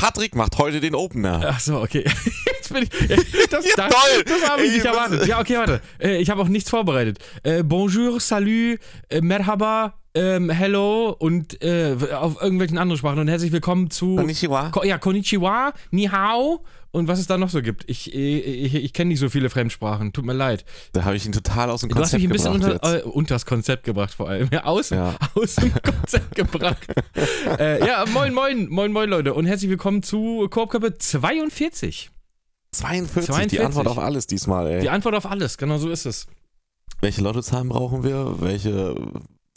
Patrick macht heute den Opener. Ach so, okay. Jetzt bin ich. Das, Ja, das, toll. das habe ich nicht erwartet. Ja, okay, warte. Äh, Ich habe auch nichts vorbereitet. Äh, bonjour, salut, äh, merhaba, ähm, hello und äh, auf irgendwelchen anderen Sprachen. Und herzlich willkommen zu. Konnichiwa. Ko ja, Konnichiwa, Ni Hao und was es da noch so gibt. Ich, äh, ich, ich kenne nicht so viele Fremdsprachen. Tut mir leid. Da habe ich ihn total aus dem Du hast Konzept mich ein bisschen gebracht unter, äh, unter das Konzept gebracht, vor allem. Ja, aus, Ja. aus dem Konzept gebracht. äh, ja, moin, moin, moin, moin, Leute. Und herzlich willkommen zu Koopköppe 42. 42, 42. die Antwort auf alles diesmal, ey. Die Antwort auf alles, genau so ist es. Welche Lottozahlen brauchen wir? Welche.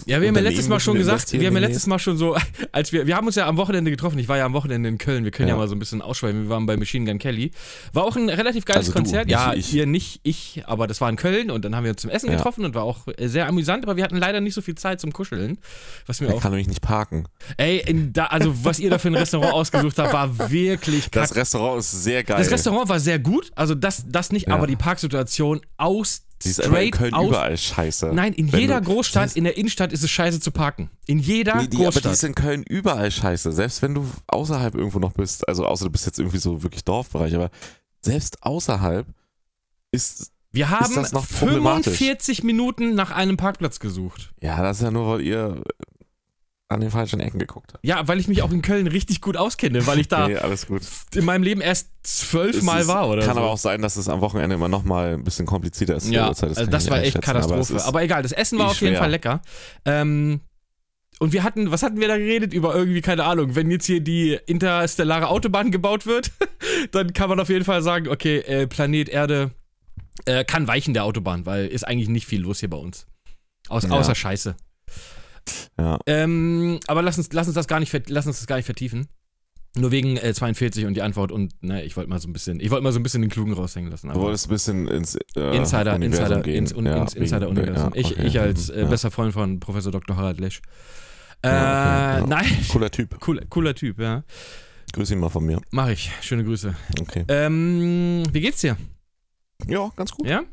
Ja, wir haben ja letztes Mal schon gesagt, wir haben ja letztes Mal schon so, als wir, wir haben uns ja am Wochenende getroffen, ich war ja am Wochenende in Köln, wir können ja, Ja. mal so ein bisschen ausschweifen, wir waren bei Machine Gun Kelly. War auch ein relativ geiles Also du, Konzert. nicht ja, ich. ihr nicht, ich, aber das war in Köln und dann haben wir uns zum Essen Ja. getroffen und war auch äh, sehr amüsant, aber wir hatten leider nicht so viel Zeit zum Kuscheln. Was mir Er auch. kann nämlich nicht parken. Ey, in da, also was ihr da für ein Restaurant ausgesucht habt, war wirklich Das kacke. Restaurant ist sehr geil. Das Restaurant war sehr gut, also das, das nicht, Ja. aber die Parksituation aus Sie ist in Köln aus. überall scheiße. Nein, in jeder du- Großstadt, in der Innenstadt ist es scheiße zu parken. In jeder Nee, die, aber die Großstadt. ist in Köln überall scheiße. Selbst wenn du außerhalb irgendwo noch bist, also außer du bist jetzt irgendwie so wirklich Dorfbereich, aber selbst außerhalb ist, Wir haben das noch problematisch? 45 Minuten nach einem Parkplatz gesucht. ja, das ist ja nur, weil ihr an den falschen Ecken geguckt habt. Ja, weil ich mich auch in Köln richtig gut auskenne, weil ich da Nee, alles gut. in meinem Leben erst zwölf Es Mal ist- war oder Kann so. aber auch sein, dass es am Wochenende immer noch mal ein bisschen komplizierter ist. ja, also das ich war nicht echt Katastrophe. Aber, Aber, egal, das Essen war eh auf jeden schwer. Fall lecker. Ähm, und wir hatten, was hatten wir da geredet? Über irgendwie, keine Ahnung, wenn jetzt hier die interstellare Autobahn gebaut wird, dann kann man auf jeden Fall sagen, okay, äh, Planet Erde äh, kann weichen der Autobahn, weil ist eigentlich nicht viel los hier bei uns. Aus, Ja. Außer Scheiße. Ja. Ähm, aber lass uns, lass uns das gar nicht, lass uns das gar nicht vertiefen. Nur wegen äh, 42 und die Antwort und ne, ich wollte mal so ein bisschen, ich wollte mal so ein bisschen den Klugen raushängen lassen. Du wolltest ein bisschen ins äh, Insider, Universum Insider, gehen. ins, un, ja, ins wegen- Insider-Universum. ja, ich, okay. ich als äh, Ja. bester Freund von Professor Dr. Harald Lesch. Äh, okay, ja. nein, Cooler Typ. cooler, cooler Typ, ja. Grüß ihn mal von mir. Mach ich. Schöne Grüße. Okay. Ähm, wie geht's dir? Ja, ganz gut. Ja?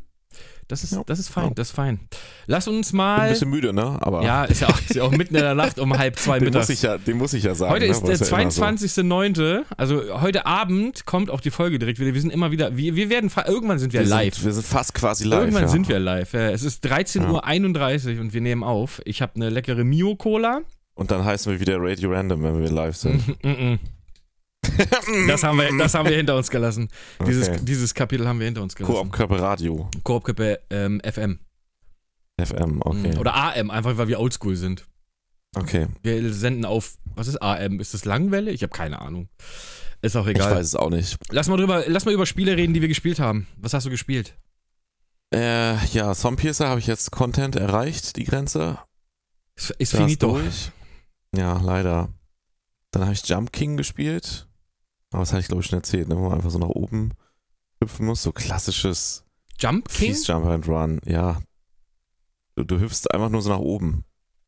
Das ist, Ja. das ist fein, Ja. das ist fein. Lass uns Bin ein mal. bisschen müde, ne? Aber Ja, ist ja, auch, ist ja auch mitten in der Nacht um halb zwei den, mittags. muss ich ja, den muss ich ja sagen. Heute ne? ist der Was ja immer so- 22.09. Also heute Abend kommt auch die Folge direkt wieder. Wir sind immer wieder, wir, wir werden, irgendwann sind wir, Wir live. Sind, wir sind fast quasi live. irgendwann sind wir live. Ja, es ist 13.31 Uhr und wir nehmen auf. Ich habe eine leckere Mio-Cola. Und dann heißen wir wieder Radio Random, wenn wir live sind. Das, haben wir, das haben wir hinter uns gelassen. Dieses, Okay. dieses Kapitel haben wir hinter uns gelassen. Koop Körper Radio. Koop-Kippe ähm, FM. FM, okay. Oder AM, einfach weil wir oldschool sind. okay. Wir senden auf, was ist AM? Ist das Langwelle? Ich habe keine Ahnung. Ist auch Ich egal. weiß es auch nicht. Lass mal drüber, lass mal über Spiele reden, die wir gespielt haben. Was hast du gespielt? Äh, ja, Zombpiercer habe ich jetzt Content erreicht, die Grenze. Ist, ist finito. durch. Ja, leider. Dann habe ich Jump King gespielt. Aber das hatte ich glaube ich schon erzählt, ne? wo man einfach so nach oben hüpfen muss. So klassisches Jump King? Fies Jump and Run. Ja. Du, du hüpfst einfach nur so nach oben.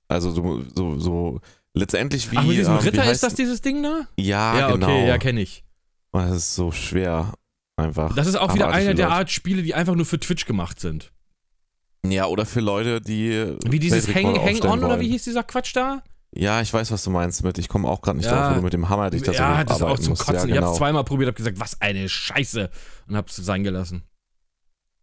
Also so, so, so letztendlich wie. Ach, mit diesem ähm, Ritter heißt- ist das dieses Ding da? Ja, ja, genau. okay, ja, kenne ich. Das ist so schwer. Einfach. Das ist auch wieder einer der Leute. Art Spiele, die einfach nur für Twitch gemacht sind. Ja, oder für Leute, die. Wie dieses Hang, Weltrekorde Hang oder wie hieß dieser Quatsch da? Ja, ich weiß, was du meinst mit. Ich komme auch gerade nicht Ja. drauf, wo du mit dem Hammer dich das ja, so das ist auch zum musst. Kotzen. Ja, Ich genau. hab's zweimal probiert, hab gesagt, was eine Scheiße. Und hab's sein gelassen.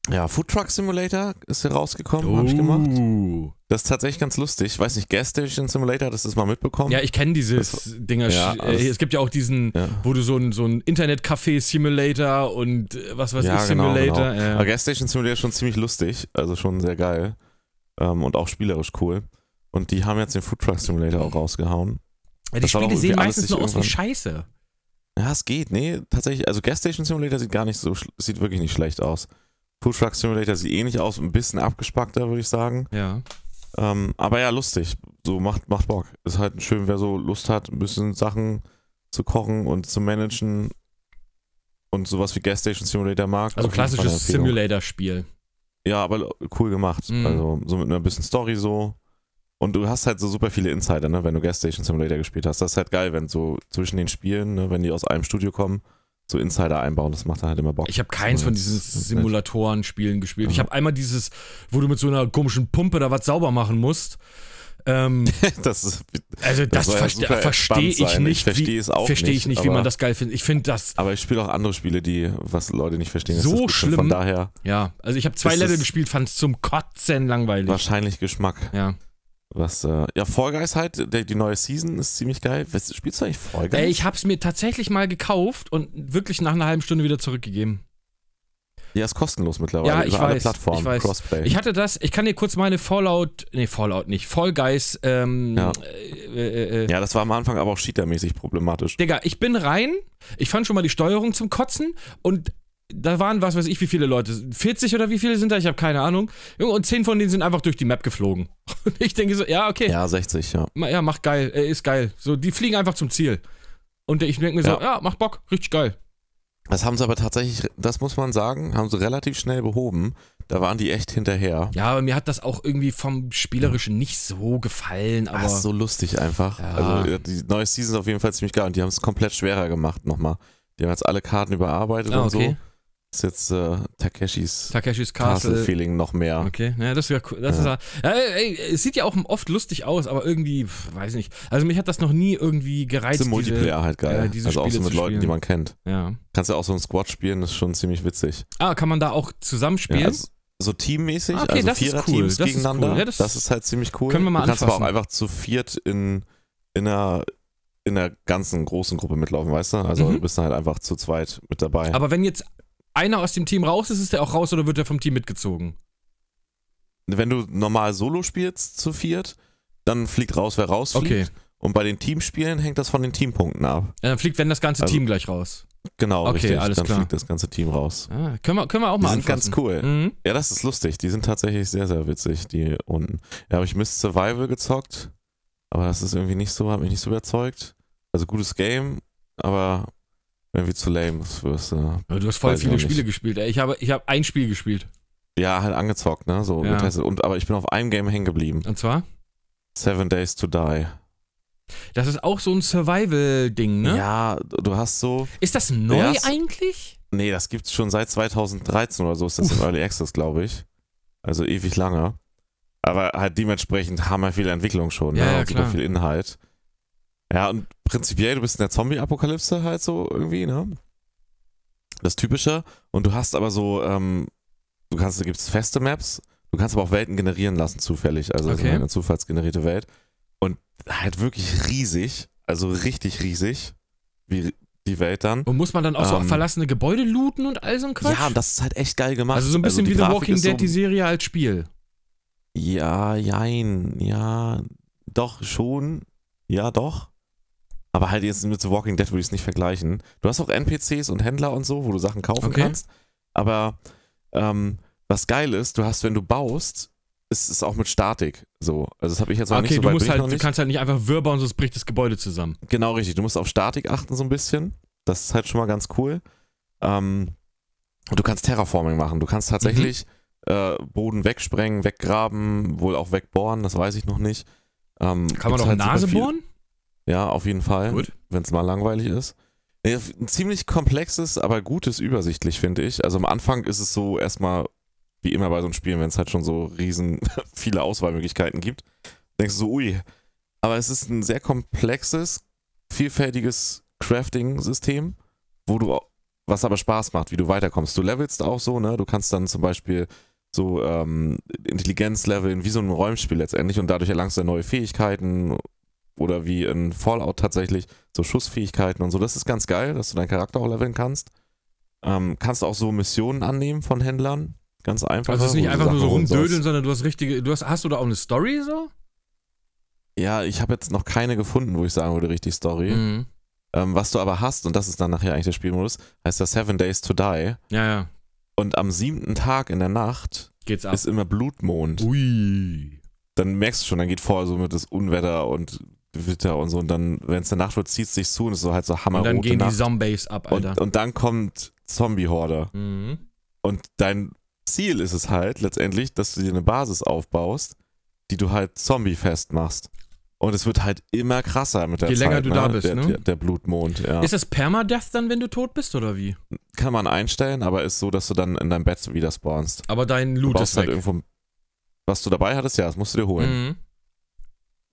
ja, Food Truck Simulator ist hier rausgekommen, habe ich gemacht. Das ist tatsächlich ganz lustig. Ich weiß nicht, Gas Station Simulator, das mal mitbekommen? Ja, ich kenne dieses Dinger. Ja, äh, es gibt ja auch diesen, Ja. wo du so ein, so ein Internet-Café-Simulator und äh, was weiß Ja, ich, genau, Simulator. genau. Ja. Aber Gas Station Simulator ist schon ziemlich lustig, also schon sehr geil. Ähm, und auch spielerisch cool. Und die haben jetzt den Food Truck Simulator auch rausgehauen. Ja, die das Spiele sehen meistens nur aus wie Scheiße. Ja, es geht, nee, tatsächlich. Also Gas Station Simulator sieht gar nicht so, sieht wirklich nicht schlecht aus. Food Truck Simulator sieht ähnlich aus, ein bisschen abgespackter, würde ich sagen. Ja. Ähm, aber ja, lustig. So macht, macht Bock. Ist halt schön, wer so Lust hat, ein bisschen Sachen zu kochen und zu managen und sowas wie Gas Station Simulator mag. Also klassisches. Simulator-Spiel. Ja, aber cool gemacht. Mhm. Also so mit einer bisschen Story so. Und du hast halt so super viele Insider, ne, wenn du Gas Station Simulator gespielt hast. Das ist halt geil, wenn so zwischen den Spielen, ne, wenn die aus einem Studio kommen, so Insider einbauen. Das macht dann halt immer Bock. Ich habe keins von Das diesen. Simulatoren-Spielen gespielt. Ich Ja. habe einmal dieses, wo du mit so einer komischen Pumpe da was sauber machen musst. Ähm, das ist, also das, ja verste super verstehe ich sein. nicht. Ich verstehe wie, es auch verstehe ich nicht, wie man das geil findet. Ich finde das aber ich spiele auch andere Spiele, die, was Leute nicht verstehen. Das So schlimm. Von daher Ja, also ich habe zwei Level es- gespielt, fand es zum Kotzen langweilig. wahrscheinlich Geschmack. Ja. Was, äh, ja, Fall Guys halt, der, die neue Season ist ziemlich geil. Was, spielst du eigentlich Fall Guys? Ey, ich habe es mir tatsächlich mal gekauft und wirklich nach einer halben Stunde wieder zurückgegeben. ja, ist kostenlos mittlerweile. Ja, ich über alle weiß, Plattformen. ich weiß. Crossplay. Ich hatte das, ich kann dir kurz meine Fallout, nee, Fallout nicht, Fall Guys, ähm, Ja. äh, äh, äh, ja, das war am Anfang aber auch cheatermäßig problematisch. Digga, ich bin rein, ich fand schon mal die Steuerung zum Kotzen und da waren, was weiß ich, wie viele Leute, 40 oder wie viele sind da, ich habe keine Ahnung. Und 10 von denen sind einfach durch die Map geflogen. Und ich denke so, ja, okay, Ja, 60, ja. Ja, macht geil, äh, ist geil. So, die fliegen einfach zum Ziel. Und ich denke mir so, Ja. ja, macht Bock, richtig geil. Das haben sie aber tatsächlich, das muss man sagen, haben sie relativ schnell behoben. Da waren die echt hinterher. Ja, aber mir hat das auch irgendwie vom Spielerischen nicht so gefallen, aber. Das ist so lustig einfach. Ja. Also die neue Season ist auf jeden Fall ziemlich geil und die haben es komplett schwerer gemacht nochmal. Die haben jetzt alle Karten überarbeitet ah, und okay. so. Ist jetzt äh, Takeshis Takeshis Castle. Castle-Feeling noch mehr. Okay, ja, das wäre cool. Das Ja. ist ja, ey, es sieht ja auch oft lustig aus, aber irgendwie, pf, weiß nicht. Also mich hat das noch nie irgendwie gereizt. Ist im Multiplayer halt geil. ja, diese also auch so mit Leuten, die man kennt. Ja. Kannst ja auch so einen Squad spielen, das ist schon ziemlich witzig. Ah, kann man da auch zusammenspielen? Ja, also so teammäßig, Ah, okay, also das ist cool. Vierer-Teams Das ist gegeneinander. cool. Ja, das, das ist halt ziemlich cool. können wir mal du kannst aber auch einfach zu viert in, in einer in einer ganzen großen Gruppe mitlaufen, weißt du? Also Mhm. du bist dann halt einfach zu zweit mit dabei. aber wenn jetzt einer aus dem Team raus ist, ist der auch raus oder wird der vom Team mitgezogen? wenn du normal Solo spielst zu viert, dann fliegt raus, wer rausfliegt. Okay. Und bei den Teamspielen hängt das von den Teampunkten ab. Ja, dann fliegt wenn das ganze Also- Team gleich raus. Genau, Okay, richtig. alles dann klar. fliegt das ganze Team raus. Ah, können, wir, können wir auch Die mal sind anfassen. ganz cool. Mhm. Ja, das ist lustig. Die sind tatsächlich sehr, sehr witzig, die unten. Ja, habe ich Miss Survival gezockt, aber das ist irgendwie nicht so, hat mich nicht so überzeugt. Also gutes Game, aber irgendwie zu lame fürs, äh, Aber Du hast voll Weiß viele. Spiele gespielt. ey. Ich habe, ich habe ein Spiel gespielt. ja, halt angezockt, ne, so Ja. getestet. Und, aber ich bin auf einem Game hängen geblieben. Und zwar? Seven Days to Die. Das ist auch so ein Survival-Ding, ne? Ja, du hast so, Ist das neu Ja, es- eigentlich? nee, das gibt's schon seit 2013 oder so, ist das im Early Access, glaube ich. Also ewig lange. Aber halt dementsprechend hammer viel Entwicklung schon, Ja, ne? ja, super viel Inhalt. Ja, und prinzipiell, du bist in der Zombie-Apokalypse halt so irgendwie, ne? Das Typische. Und du hast aber so, ähm, du kannst, da gibt's feste Maps, du kannst aber auch Welten generieren lassen, zufällig. Also Okay. eine zufallsgenerierte Welt. Und halt wirklich riesig, also richtig riesig, wie die Welt dann. Und muss man dann auch so Ähm, verlassene Gebäude looten und all so ein Quatsch? Ja, und das ist halt echt geil gemacht. also so ein bisschen die wie The Walking ist so- Dead, die Serie als Spiel. Ja, jein, ja, doch, schon, ja, doch. Aber halt jetzt mit The Walking Dead würde ich es nicht vergleichen. Du hast auch NPCs und Händler und so, wo du Sachen kaufen Okay. kannst. Aber ähm, was geil ist, du hast, wenn du baust, ist es auch mit Statik so. Also das habe ich jetzt noch Okay, nicht so du weit musst halt, du kannst halt nicht einfach wirr bauen, sonst bricht das Gebäude zusammen. Genau richtig, du musst auf Statik achten so ein bisschen. Das ist halt schon mal ganz cool. Ähm, und du kannst Terraforming machen. Du kannst tatsächlich Mhm. äh, Boden wegsprengen, weggraben, wohl auch wegbohren, das weiß ich noch nicht. Ähm, Kann man auch halt Nase bohren? Ja, auf jeden Fall, Gut. wenn es mal langweilig ist. Ein ziemlich komplexes, aber gutes, übersichtlich, finde ich. Also am Anfang ist es so erstmal, wie immer bei so einem Spiel, wenn es halt schon so riesen viele Auswahlmöglichkeiten gibt, denkst du so, ui. Aber es ist ein sehr komplexes, vielfältiges Crafting-System, wo du, was aber Spaß macht, wie du weiterkommst. Du levelst auch so, ne? Du kannst dann zum Beispiel so ähm, Intelligenz leveln, wie so ein Räumspiel letztendlich und dadurch erlangst du neue Fähigkeiten oder wie in Fallout tatsächlich so Schussfähigkeiten und so. Das ist ganz geil, dass du deinen Charakter auch leveln kannst. Ähm, kannst auch so Missionen annehmen von Händlern. Ganz einfach. Also es ist nicht einfach nur so rumdödeln, sondern du hast richtige, du hast, hast du da auch eine Story so? Ja, ich habe jetzt noch keine gefunden, wo ich sagen würde, richtig Story. Mhm. Ähm, was du aber hast, und das ist dann nachher eigentlich der Spielmodus, heißt das Seven Days to Die. Ja, ja. Und am siebten Tag in der Nacht Geht's ab. ist immer Blutmond. Ui. Dann merkst du schon, dann geht vorher so mit das Unwetter und Gewitter und so. Und dann, wenn es der Nacht wird, zieht es sich zu und es ist so halt so Und hammerrote dann gehen die Nacht. Zombies ab, Alter. Und, und dann kommt Zombie-Horde. mhm. Und dein Ziel ist es halt letztendlich, dass du dir eine Basis aufbaust, die du halt Zombie-fest machst. Und es wird halt immer krasser mit der Je Zeit. länger du ne? da bist, der, ne? Der, der Blutmond, ja. Ist das Permadeath dann, wenn du tot bist, oder wie? Kann man einstellen, aber ist so, dass du dann in deinem Bett wieder spawnst. Aber dein Loot ist halt weg. irgendwo. Was du dabei hattest, ja, das musst du dir holen. Mhm.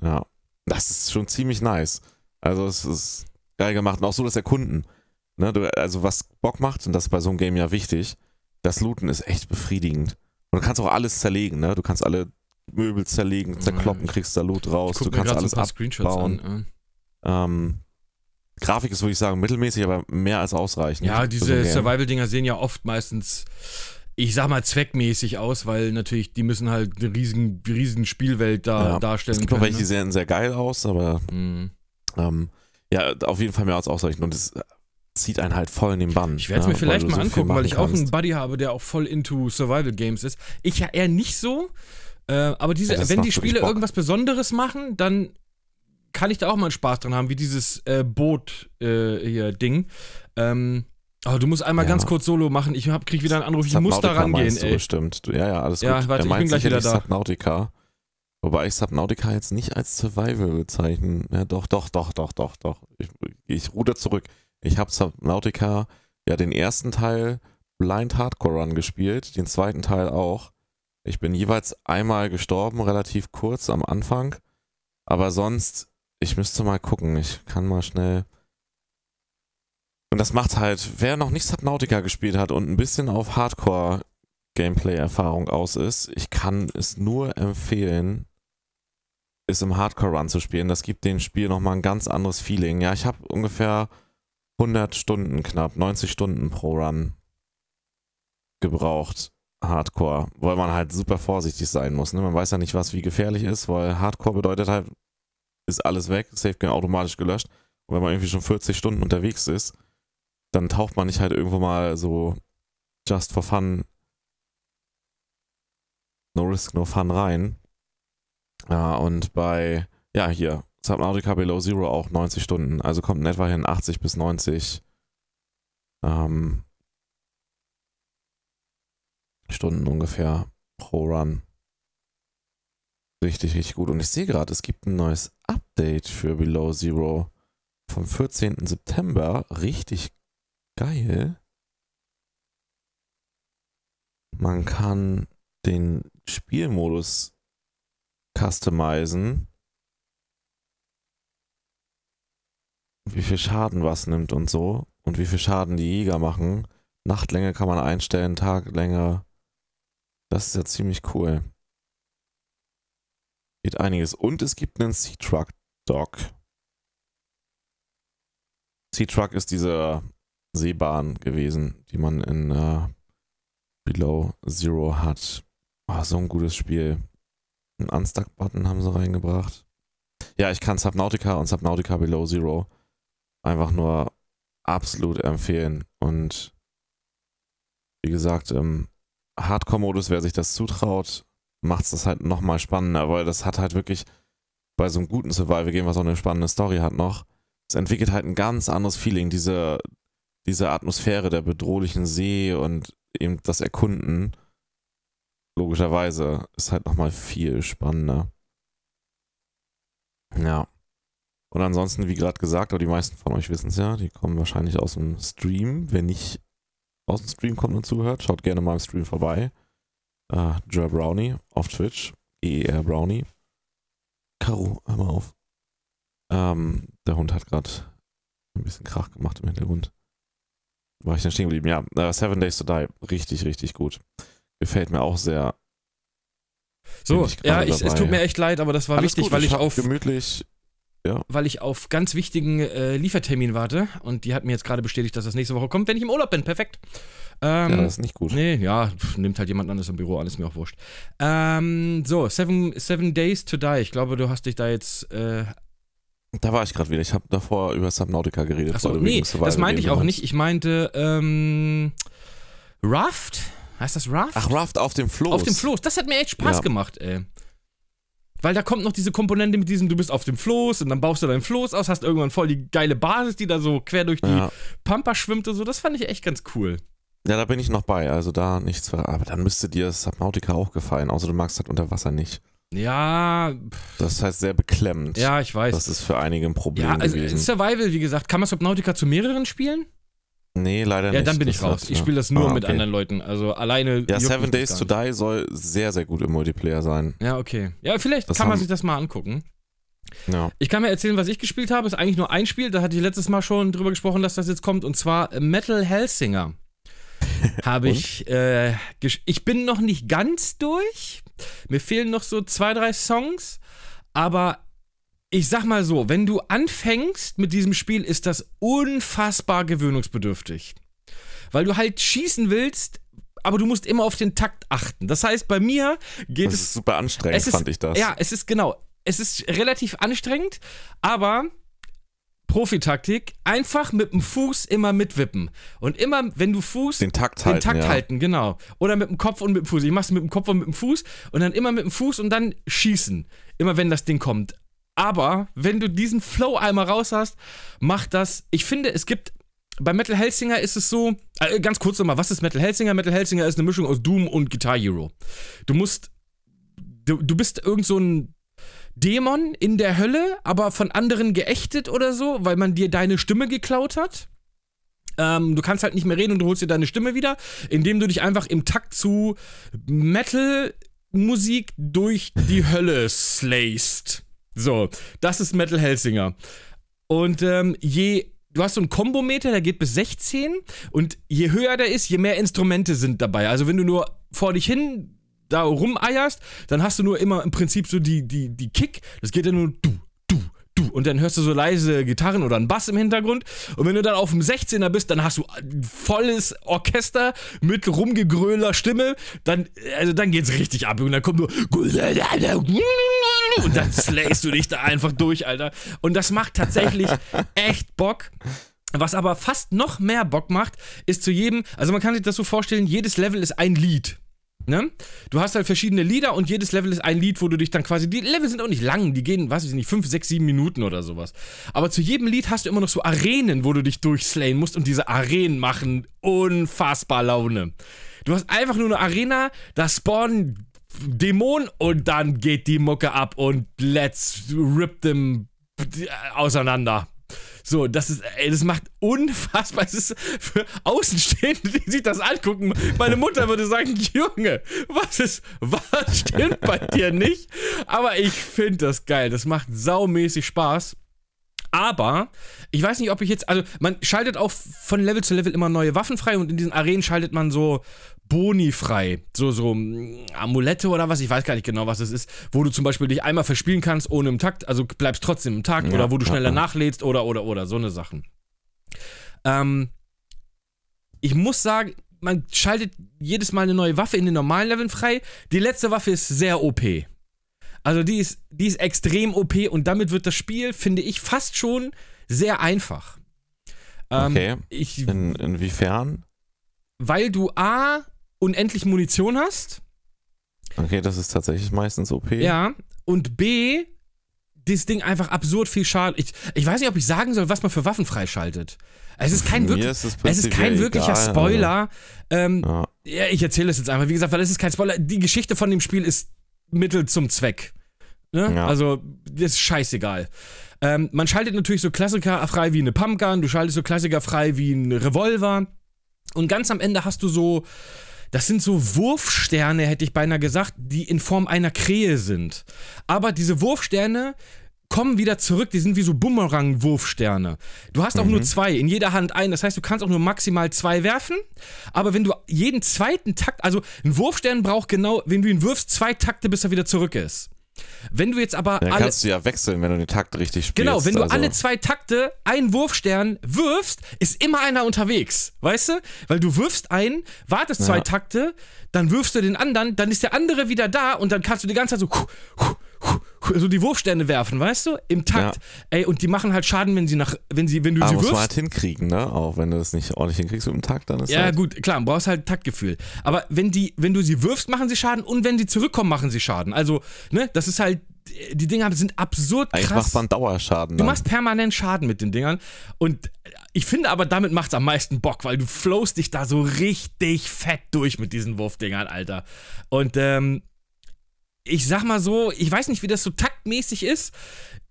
Ja. Das ist schon ziemlich nice. Also es ist geil gemacht. Und auch so das Erkunden. Ne, du, also was Bock macht, und das ist bei so einem Game ja wichtig, das Looten ist echt befriedigend. Und du kannst auch alles zerlegen, ne? Du kannst alle Möbel zerlegen, zerkloppen, kriegst da Loot raus, du kannst alles so abbauen. An, ja. ähm, Grafik ist, würde ich sagen, mittelmäßig, aber mehr als ausreichend. Ja, diese so Survival-Dinger sehen ja oft meistens, ich sag mal, zweckmäßig aus, weil natürlich, die müssen halt eine riesen, riesen Spielwelt da ja. darstellen. Es gibt können, auch welche, ne? die sehen sehr geil aus, aber mhm. ähm, ja, auf jeden Fall mehr als ausreichend. Und es zieht einen halt voll in den Bann. Ich werde es mir vielleicht mal so angucken, weil ich kannst. auch einen Buddy habe, der auch voll into Survival Games ist. Ich ja eher nicht so. Äh, aber diese, ja, wenn die Spiele irgendwas Besonderes machen, dann kann ich da auch mal einen Spaß dran haben, wie dieses äh, Boot äh, hier Ding. Ähm, aber du musst einmal ja. ganz kurz Solo machen. Ich hab, krieg wieder einen Anruf, ich muss da rangehen, ey. bestimmt. Ja, ja, alles ja, gut. Warte, ich bin gleich wieder da. Subnautica. Wobei ich Subnautica jetzt nicht als Survival bezeichne. Ja, doch, doch, doch, doch, doch, doch. Ich, ich ruder zurück. Ich habe Subnautica, ja, den ersten Teil Blind Hardcore Run gespielt, den zweiten Teil auch. Ich bin jeweils einmal gestorben, relativ kurz am Anfang. Aber sonst, ich müsste mal gucken. Ich kann mal schnell. Und das macht halt, wer noch nicht Subnautica gespielt hat und ein bisschen auf Hardcore Gameplay-Erfahrung aus ist, ich kann es nur empfehlen, es im Hardcore-Run zu spielen. Das gibt dem Spiel nochmal ein ganz anderes Feeling. Ja, ich habe ungefähr 100 Stunden knapp, 90 Stunden pro Run gebraucht. Hardcore, weil man halt super vorsichtig sein muss. Ne? Man weiß ja nicht, was wie gefährlich ist, weil Hardcore bedeutet halt, ist alles weg, Safe Game automatisch gelöscht. Und wenn man irgendwie schon 40 Stunden unterwegs ist, dann taucht man nicht halt irgendwo mal so just for fun, no risk, no fun rein. Ja, und bei, ja, hier, Subnautica Below Zero auch 90 Stunden. Also kommt in etwa hin 80 bis 90 ähm, Stunden ungefähr pro Run. Richtig, richtig gut. Und ich sehe gerade, es gibt ein neues Update für Below Zero vom 14. September. Richtig geil. Man kann den Spielmodus customizen wie viel Schaden was nimmt und so und wie viel Schaden die Jäger machen. Nachtlänge kann man einstellen, Taglänge. Das ist ja ziemlich cool. Geht einiges. Und es gibt einen Sea-Truck Dock. Sea-Truck ist diese Seebahn gewesen, die man in uh, Below Zero hat. Oh, so ein gutes Spiel. Einen Unstuck-Button haben sie reingebracht. Ja, ich kann Subnautica und Subnautica Below Zero einfach nur absolut empfehlen. Und wie gesagt, im Hardcore-Modus, wer sich das zutraut, macht es das halt nochmal spannender, weil das hat halt wirklich bei so einem guten Survival-Game, was auch eine spannende Story hat noch, es entwickelt halt ein ganz anderes Feeling, diese, diese Atmosphäre der bedrohlichen See und eben das Erkunden, logischerweise, ist halt nochmal viel spannender. Ja. Und ansonsten, wie gerade gesagt, aber die meisten von euch wissen es ja, die kommen wahrscheinlich aus dem Stream. Wenn nicht aus dem Stream kommt und zuhört, schaut gerne mal im Stream vorbei. Uh, Joe Brownie auf Twitch, EER Brownie. Caro, hör mal auf. Ähm, der Hund hat gerade ein bisschen Krach gemacht im Hintergrund. War ich denn stehen geblieben? Ja, uh, Seven Days to Die, richtig, richtig gut. Gefällt mir auch sehr. So, ich ja, ich, es tut mir echt leid, aber das war Alles wichtig, gut, weil ich, ich auf gemütlich ja. weil ich auf ganz wichtigen äh, Liefertermin warte und die hat mir jetzt gerade bestätigt, dass das nächste Woche kommt, wenn ich im Urlaub bin. Perfekt. Ähm, ja, das ist nicht gut. Nee, ja, pff, nimmt halt jemand anderes im Büro, alles mir auch wurscht. Ähm, so, seven, seven Days to Die. Ich glaube, du hast dich da jetzt. Äh, da war ich gerade wieder. Ich habe davor über Subnautica geredet. Achso, nee, das meinte ich auch nicht. Ich meinte ähm, Raft. Heißt das Raft? Ach, Raft auf dem Floß. Auf dem Floß. Das hat mir echt Spaß ja. gemacht, ey. Weil da kommt noch diese Komponente mit diesem, du bist auf dem Floß und dann baust du dein Floß aus, hast irgendwann voll die geile Basis, die da so quer durch die ja. Pampa schwimmt und so. Das fand ich echt ganz cool. Ja, da bin ich noch bei. Also da nichts. Aber dann müsste dir Subnautica auch gefallen, außer du magst halt unter Wasser nicht. Ja. Das halt sehr beklemmend. Ja, ich weiß. Das ist für einige ein Problem ja, also gewesen. Survival, wie gesagt. Kann man Subnautica zu mehreren spielen? Nee, leider ja, nicht. Ja, dann bin ich raus. Hat, ich spiele das nur ah, okay. mit anderen Leuten. Also alleine. Ja, Seven Days to Die soll sehr, sehr gut im Multiplayer sein. Ja, okay. Ja, vielleicht das kann man sich das mal angucken. Ja. Ich kann mir erzählen, was ich gespielt habe. Ist eigentlich nur ein Spiel. Da hatte ich letztes Mal schon drüber gesprochen, dass das jetzt kommt. Und zwar Metal Hellsinger. habe ich. Äh, ich bin noch nicht ganz durch. Mir fehlen noch so zwei, drei Songs. Aber ich sag mal so, wenn du anfängst mit diesem Spiel, ist das unfassbar gewöhnungsbedürftig. Weil du halt schießen willst, aber du musst immer auf den Takt achten. Das heißt, bei mir geht Das es ist super anstrengend, es ist, fand ich das. Ja, es ist genau. Es ist relativ anstrengend, aber Profitaktik, einfach mit dem Fuß immer mitwippen. Und immer, wenn du Fuß. Den Takt den halten, Takt ja. halten, genau. Oder mit dem Kopf und mit dem Fuß. Ich mach's mit dem Kopf und mit dem Fuß und dann immer mit dem Fuß und dann schießen. Immer wenn das Ding kommt. Aber wenn du diesen Flow einmal raus hast, mach das. Ich finde, es gibt. Bei Metal Hellsinger ist es so, äh, ganz kurz nochmal, was ist Metal Hellsinger? Metal Hellsinger ist eine Mischung aus Doom und Guitar Hero. Du musst, du, du bist irgend so ein Dämon in der Hölle, aber von anderen geächtet oder so, weil man dir deine Stimme geklaut hat. Ähm, du kannst halt nicht mehr reden und du holst dir deine Stimme wieder, indem du dich einfach im Takt zu Metal-Musik durch die Hölle slayst. So, das ist Metal Hellsinger. Und ähm, je, du hast so einen Kombometer, der geht bis 16 und je höher der ist, je mehr Instrumente sind dabei. Also wenn du nur vor dich hin da rumeierst, dann hast du nur immer im Prinzip so die, die, die Kick, das geht ja nur du, du, du und dann hörst du so leise Gitarren oder einen Bass im Hintergrund und wenn du dann auf dem 16er bist, dann hast du ein volles Orchester mit rumgegröler Stimme, dann, also dann geht's richtig ab und dann kommt nur und dann slayst du dich da einfach durch, Alter. Und das macht tatsächlich echt Bock. Was aber fast noch mehr Bock macht, ist zu jedem, also man kann sich das so vorstellen, jedes Level ist ein Lied. Ne? Du hast halt verschiedene Lieder und jedes Level ist ein Lied, wo du dich dann quasi. Die Level sind auch nicht lang, die gehen, weiß ich nicht, 5, 6, 7 Minuten oder sowas. Aber zu jedem Lied hast du immer noch so Arenen, wo du dich durchslayen musst und diese Arenen machen unfassbar Laune. Du hast einfach nur eine Arena, da spawnen Dämonen und dann geht die Mucke ab und let's rip them auseinander. So, das ist, ey, das macht unfassbar. Es ist für Außenstehende, die sich das angucken. Meine Mutter würde sagen, Junge, was ist, was stimmt bei dir nicht? Aber ich finde das geil. Das macht saumäßig Spaß. Aber ich weiß nicht, ob ich jetzt, also man schaltet auch von Level zu Level immer neue Waffen frei und in diesen Arenen schaltet man so Boni frei. So, so mm, Amulette oder was, ich weiß gar nicht genau, was es ist, wo du zum Beispiel dich einmal verspielen kannst ohne im Takt, also bleibst trotzdem im Takt Ja, oder wo du schneller ja, ja. nachlädst oder, oder, oder, so eine Sachen. Ähm, ich muss sagen, man schaltet jedes Mal eine neue Waffe in den normalen Leveln frei. Die letzte Waffe ist sehr OP. Also die ist, die ist extrem OP und damit wird das Spiel, finde ich, fast schon sehr einfach. Ähm, Okay. Ich, In, inwiefern? weil du A, unendlich Munition hast, Okay, das ist tatsächlich meistens OP. ja, und B, das Ding einfach absurd viel Schaden. Ich, ich weiß nicht, ob ich sagen soll, was man für Waffen freischaltet. Es ist kein, wirklich, ist es, es ist kein wirklicher egal, Spoiler. Ähm, Also, ja. Ja, ich erzähle es jetzt einfach. Wie gesagt, weil es ist kein Spoiler. Die Geschichte von dem Spiel ist Mittel zum Zweck. Ne? Ja. Also, das ist scheißegal. Ähm, man schaltet natürlich so Klassiker frei wie eine Pumpgun, du schaltest so Klassiker frei wie ein Revolver. Und ganz am Ende hast du so, das sind so Wurfsterne, hätte ich beinahe gesagt, die in Form einer Krähe sind. Aber diese Wurfsterne kommen wieder zurück, die sind wie so Bumerang-Wurfsterne. Du hast auch nur zwei, in jeder Hand ein, das heißt, du kannst auch nur maximal zwei werfen, aber wenn du jeden zweiten Takt, also ein Wurfstern braucht genau, wenn du ihn wirfst, zwei Takte, bis er wieder zurück ist. Wenn du jetzt aber Dann alle, kannst du ja wechseln, wenn du den Takt richtig spielst. Genau, wenn du also, alle zwei Takte einen Wurfstern wirfst, ist immer einer unterwegs. Weißt du? Weil du wirfst einen, wartest zwei Ja. Takte, dann wirfst du den anderen, dann ist der andere wieder da und dann kannst du die ganze Zeit so, hu, hu, so die Wurfsterne werfen, weißt du? Im Takt. Ey, und die machen halt Schaden, wenn sie nach, wenn sie, wenn du Aber sie muss man wirfst. halt hinkriegen, ne? Auch wenn du das nicht ordentlich hinkriegst mit dem Takt, dann ist Ja, halt, gut, klar, du brauchst halt Taktgefühl. Aber wenn die, wenn du sie wirfst, machen sie Schaden und wenn sie zurückkommen, machen sie Schaden. Also, ne, das ist halt, die Dinger sind absurd eigentlich krass. macht man Dauerschaden. Du dann. machst permanent Schaden mit den Dingern. Und ich finde aber, damit macht's am meisten Bock, weil du flowst dich da so richtig fett durch mit diesen Wurfdingern, Alter. Und ähm, ich sag mal so, ich weiß nicht, wie das so taktmäßig ist.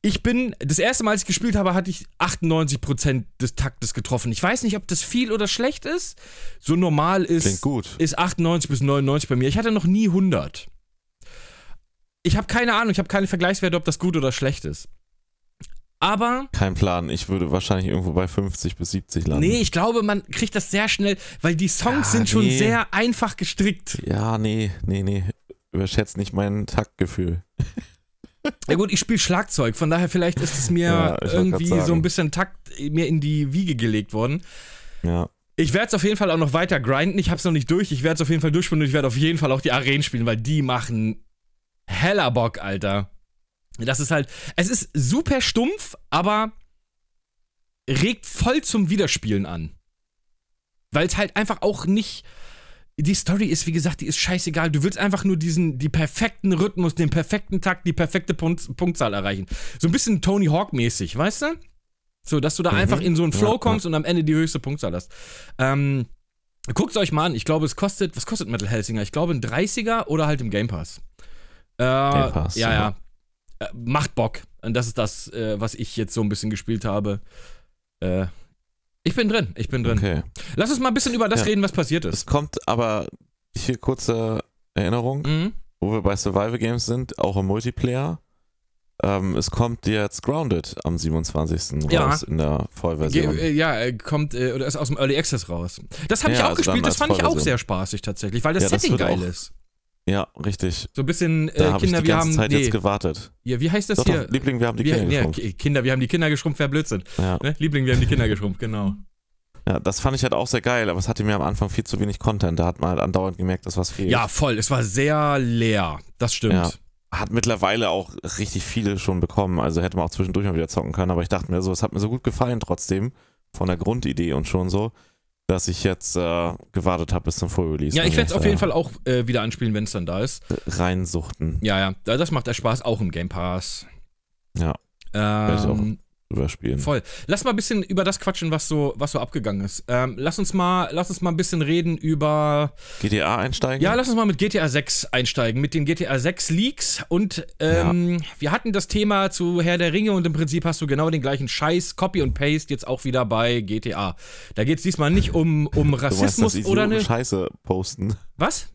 Ich bin, das erste Mal, als ich gespielt habe, hatte ich 98% des Taktes getroffen. Ich weiß nicht, ob das viel oder schlecht ist. So normal ist, ist 98 bis 99 bei mir. Ich hatte noch nie 100. Ich habe keine Ahnung, ich habe keine Vergleichswerte, ob das gut oder schlecht ist. aber Kein Plan. Ich würde wahrscheinlich irgendwo bei 50 bis 70 landen. nee, ich glaube, man kriegt das sehr schnell, weil die Songs Ja, sind schon nee. sehr einfach gestrickt. Ja, nee, nee, nee. Überschätzt nicht mein Taktgefühl. Ja gut, ich spiele Schlagzeug, von daher vielleicht ist es mir Ja, irgendwie so ein bisschen Takt mir in die Wiege gelegt worden. Ja. Ich werde es auf jeden Fall auch noch weiter grinden. Ich habe es noch nicht durch. Ich werde es auf jeden Fall durchspielen und ich werde auf jeden Fall auch die Arenen spielen, weil die machen heller Bock, Alter. Das ist halt, es ist super stumpf, aber regt voll zum Wiederspielen an. Weil es halt einfach auch nicht. Die Story ist, wie gesagt, die ist scheißegal. Du willst einfach nur diesen, die perfekten Rhythmus, den perfekten Takt, die perfekte Punkt, Punktzahl erreichen. So ein bisschen Tony Hawk-mäßig, weißt du? So, dass du da Mhm. einfach in so einen Flow kommst und am Ende die höchste Punktzahl hast. Ähm, guckt euch mal an. Ich glaube, es kostet, was kostet Metal Hellsinger? Ich glaube, ein 30er oder halt im Game Pass. Äh, Game Pass, ja, ja. ja. Äh, macht Bock. Und das ist das, äh, was ich jetzt so ein bisschen gespielt habe. Äh, ich bin drin, ich bin drin. Okay. Lass uns mal ein bisschen über das Ja. reden, was passiert Es ist. kommt aber hier kurze Erinnerung, Mhm. wo wir bei Survival Games sind, auch im Multiplayer. Ähm, es kommt jetzt Grounded am 27. Ja. raus in der Ge Vollversion. äh, ja, äh, kommt äh, oder ist aus dem Early Access raus. Das habe ich Ja, auch also gespielt, das fand ich auch sehr spaßig tatsächlich, weil das das Setting wird geil ist. Ja, richtig. So ein bisschen äh, Da Kinder, die wir ganze haben Zeit nee, jetzt gewartet. ja, wie heißt das Doch, hier? doch, Liebling, wir haben die wir, Kinder ja, geschrumpft. Ki- Kinder, wir haben die Kinder geschrumpft, wer Blödsinn. Ja. Ne? Liebling, wir haben die Kinder geschrumpft, genau. ja, das fand ich halt auch sehr geil, aber es hatte mir am Anfang viel zu wenig Content. Da hat man halt andauernd gemerkt, dass was fehlt. Ja, voll. Es war sehr leer. Das stimmt. Ja. Hat mittlerweile auch richtig viele schon bekommen. Also hätte man auch zwischendurch mal wieder zocken können. Aber ich dachte mir so, es hat mir so gut gefallen trotzdem. Von der Grundidee und schon so, dass ich jetzt äh, gewartet habe bis zum Full-Release. Ja, ich werde es auf jeden Fall auch äh, wieder anspielen, wenn es dann da ist. Reinsuchten, Ja, ja. Da- Das macht der Spaß auch im Game Pass. Ja. Werd Ähm, überspielen. voll. Lass mal ein bisschen über das quatschen, was so, was so abgegangen ist. Ähm, lass uns mal, lass uns mal ein bisschen reden über. GTA einsteigen? Ja, lass uns mal mit GTA 6 einsteigen, mit den GTA 6 Leaks. Und ähm, wir hatten das Thema zu Herr der Ringe und im Prinzip hast du genau den gleichen Scheiß, Copy und Paste, jetzt auch wieder bei GTA. Da geht es diesmal nicht um, um du meinst, Rassismus dass oder Idioten eine. Scheiße posten. Was?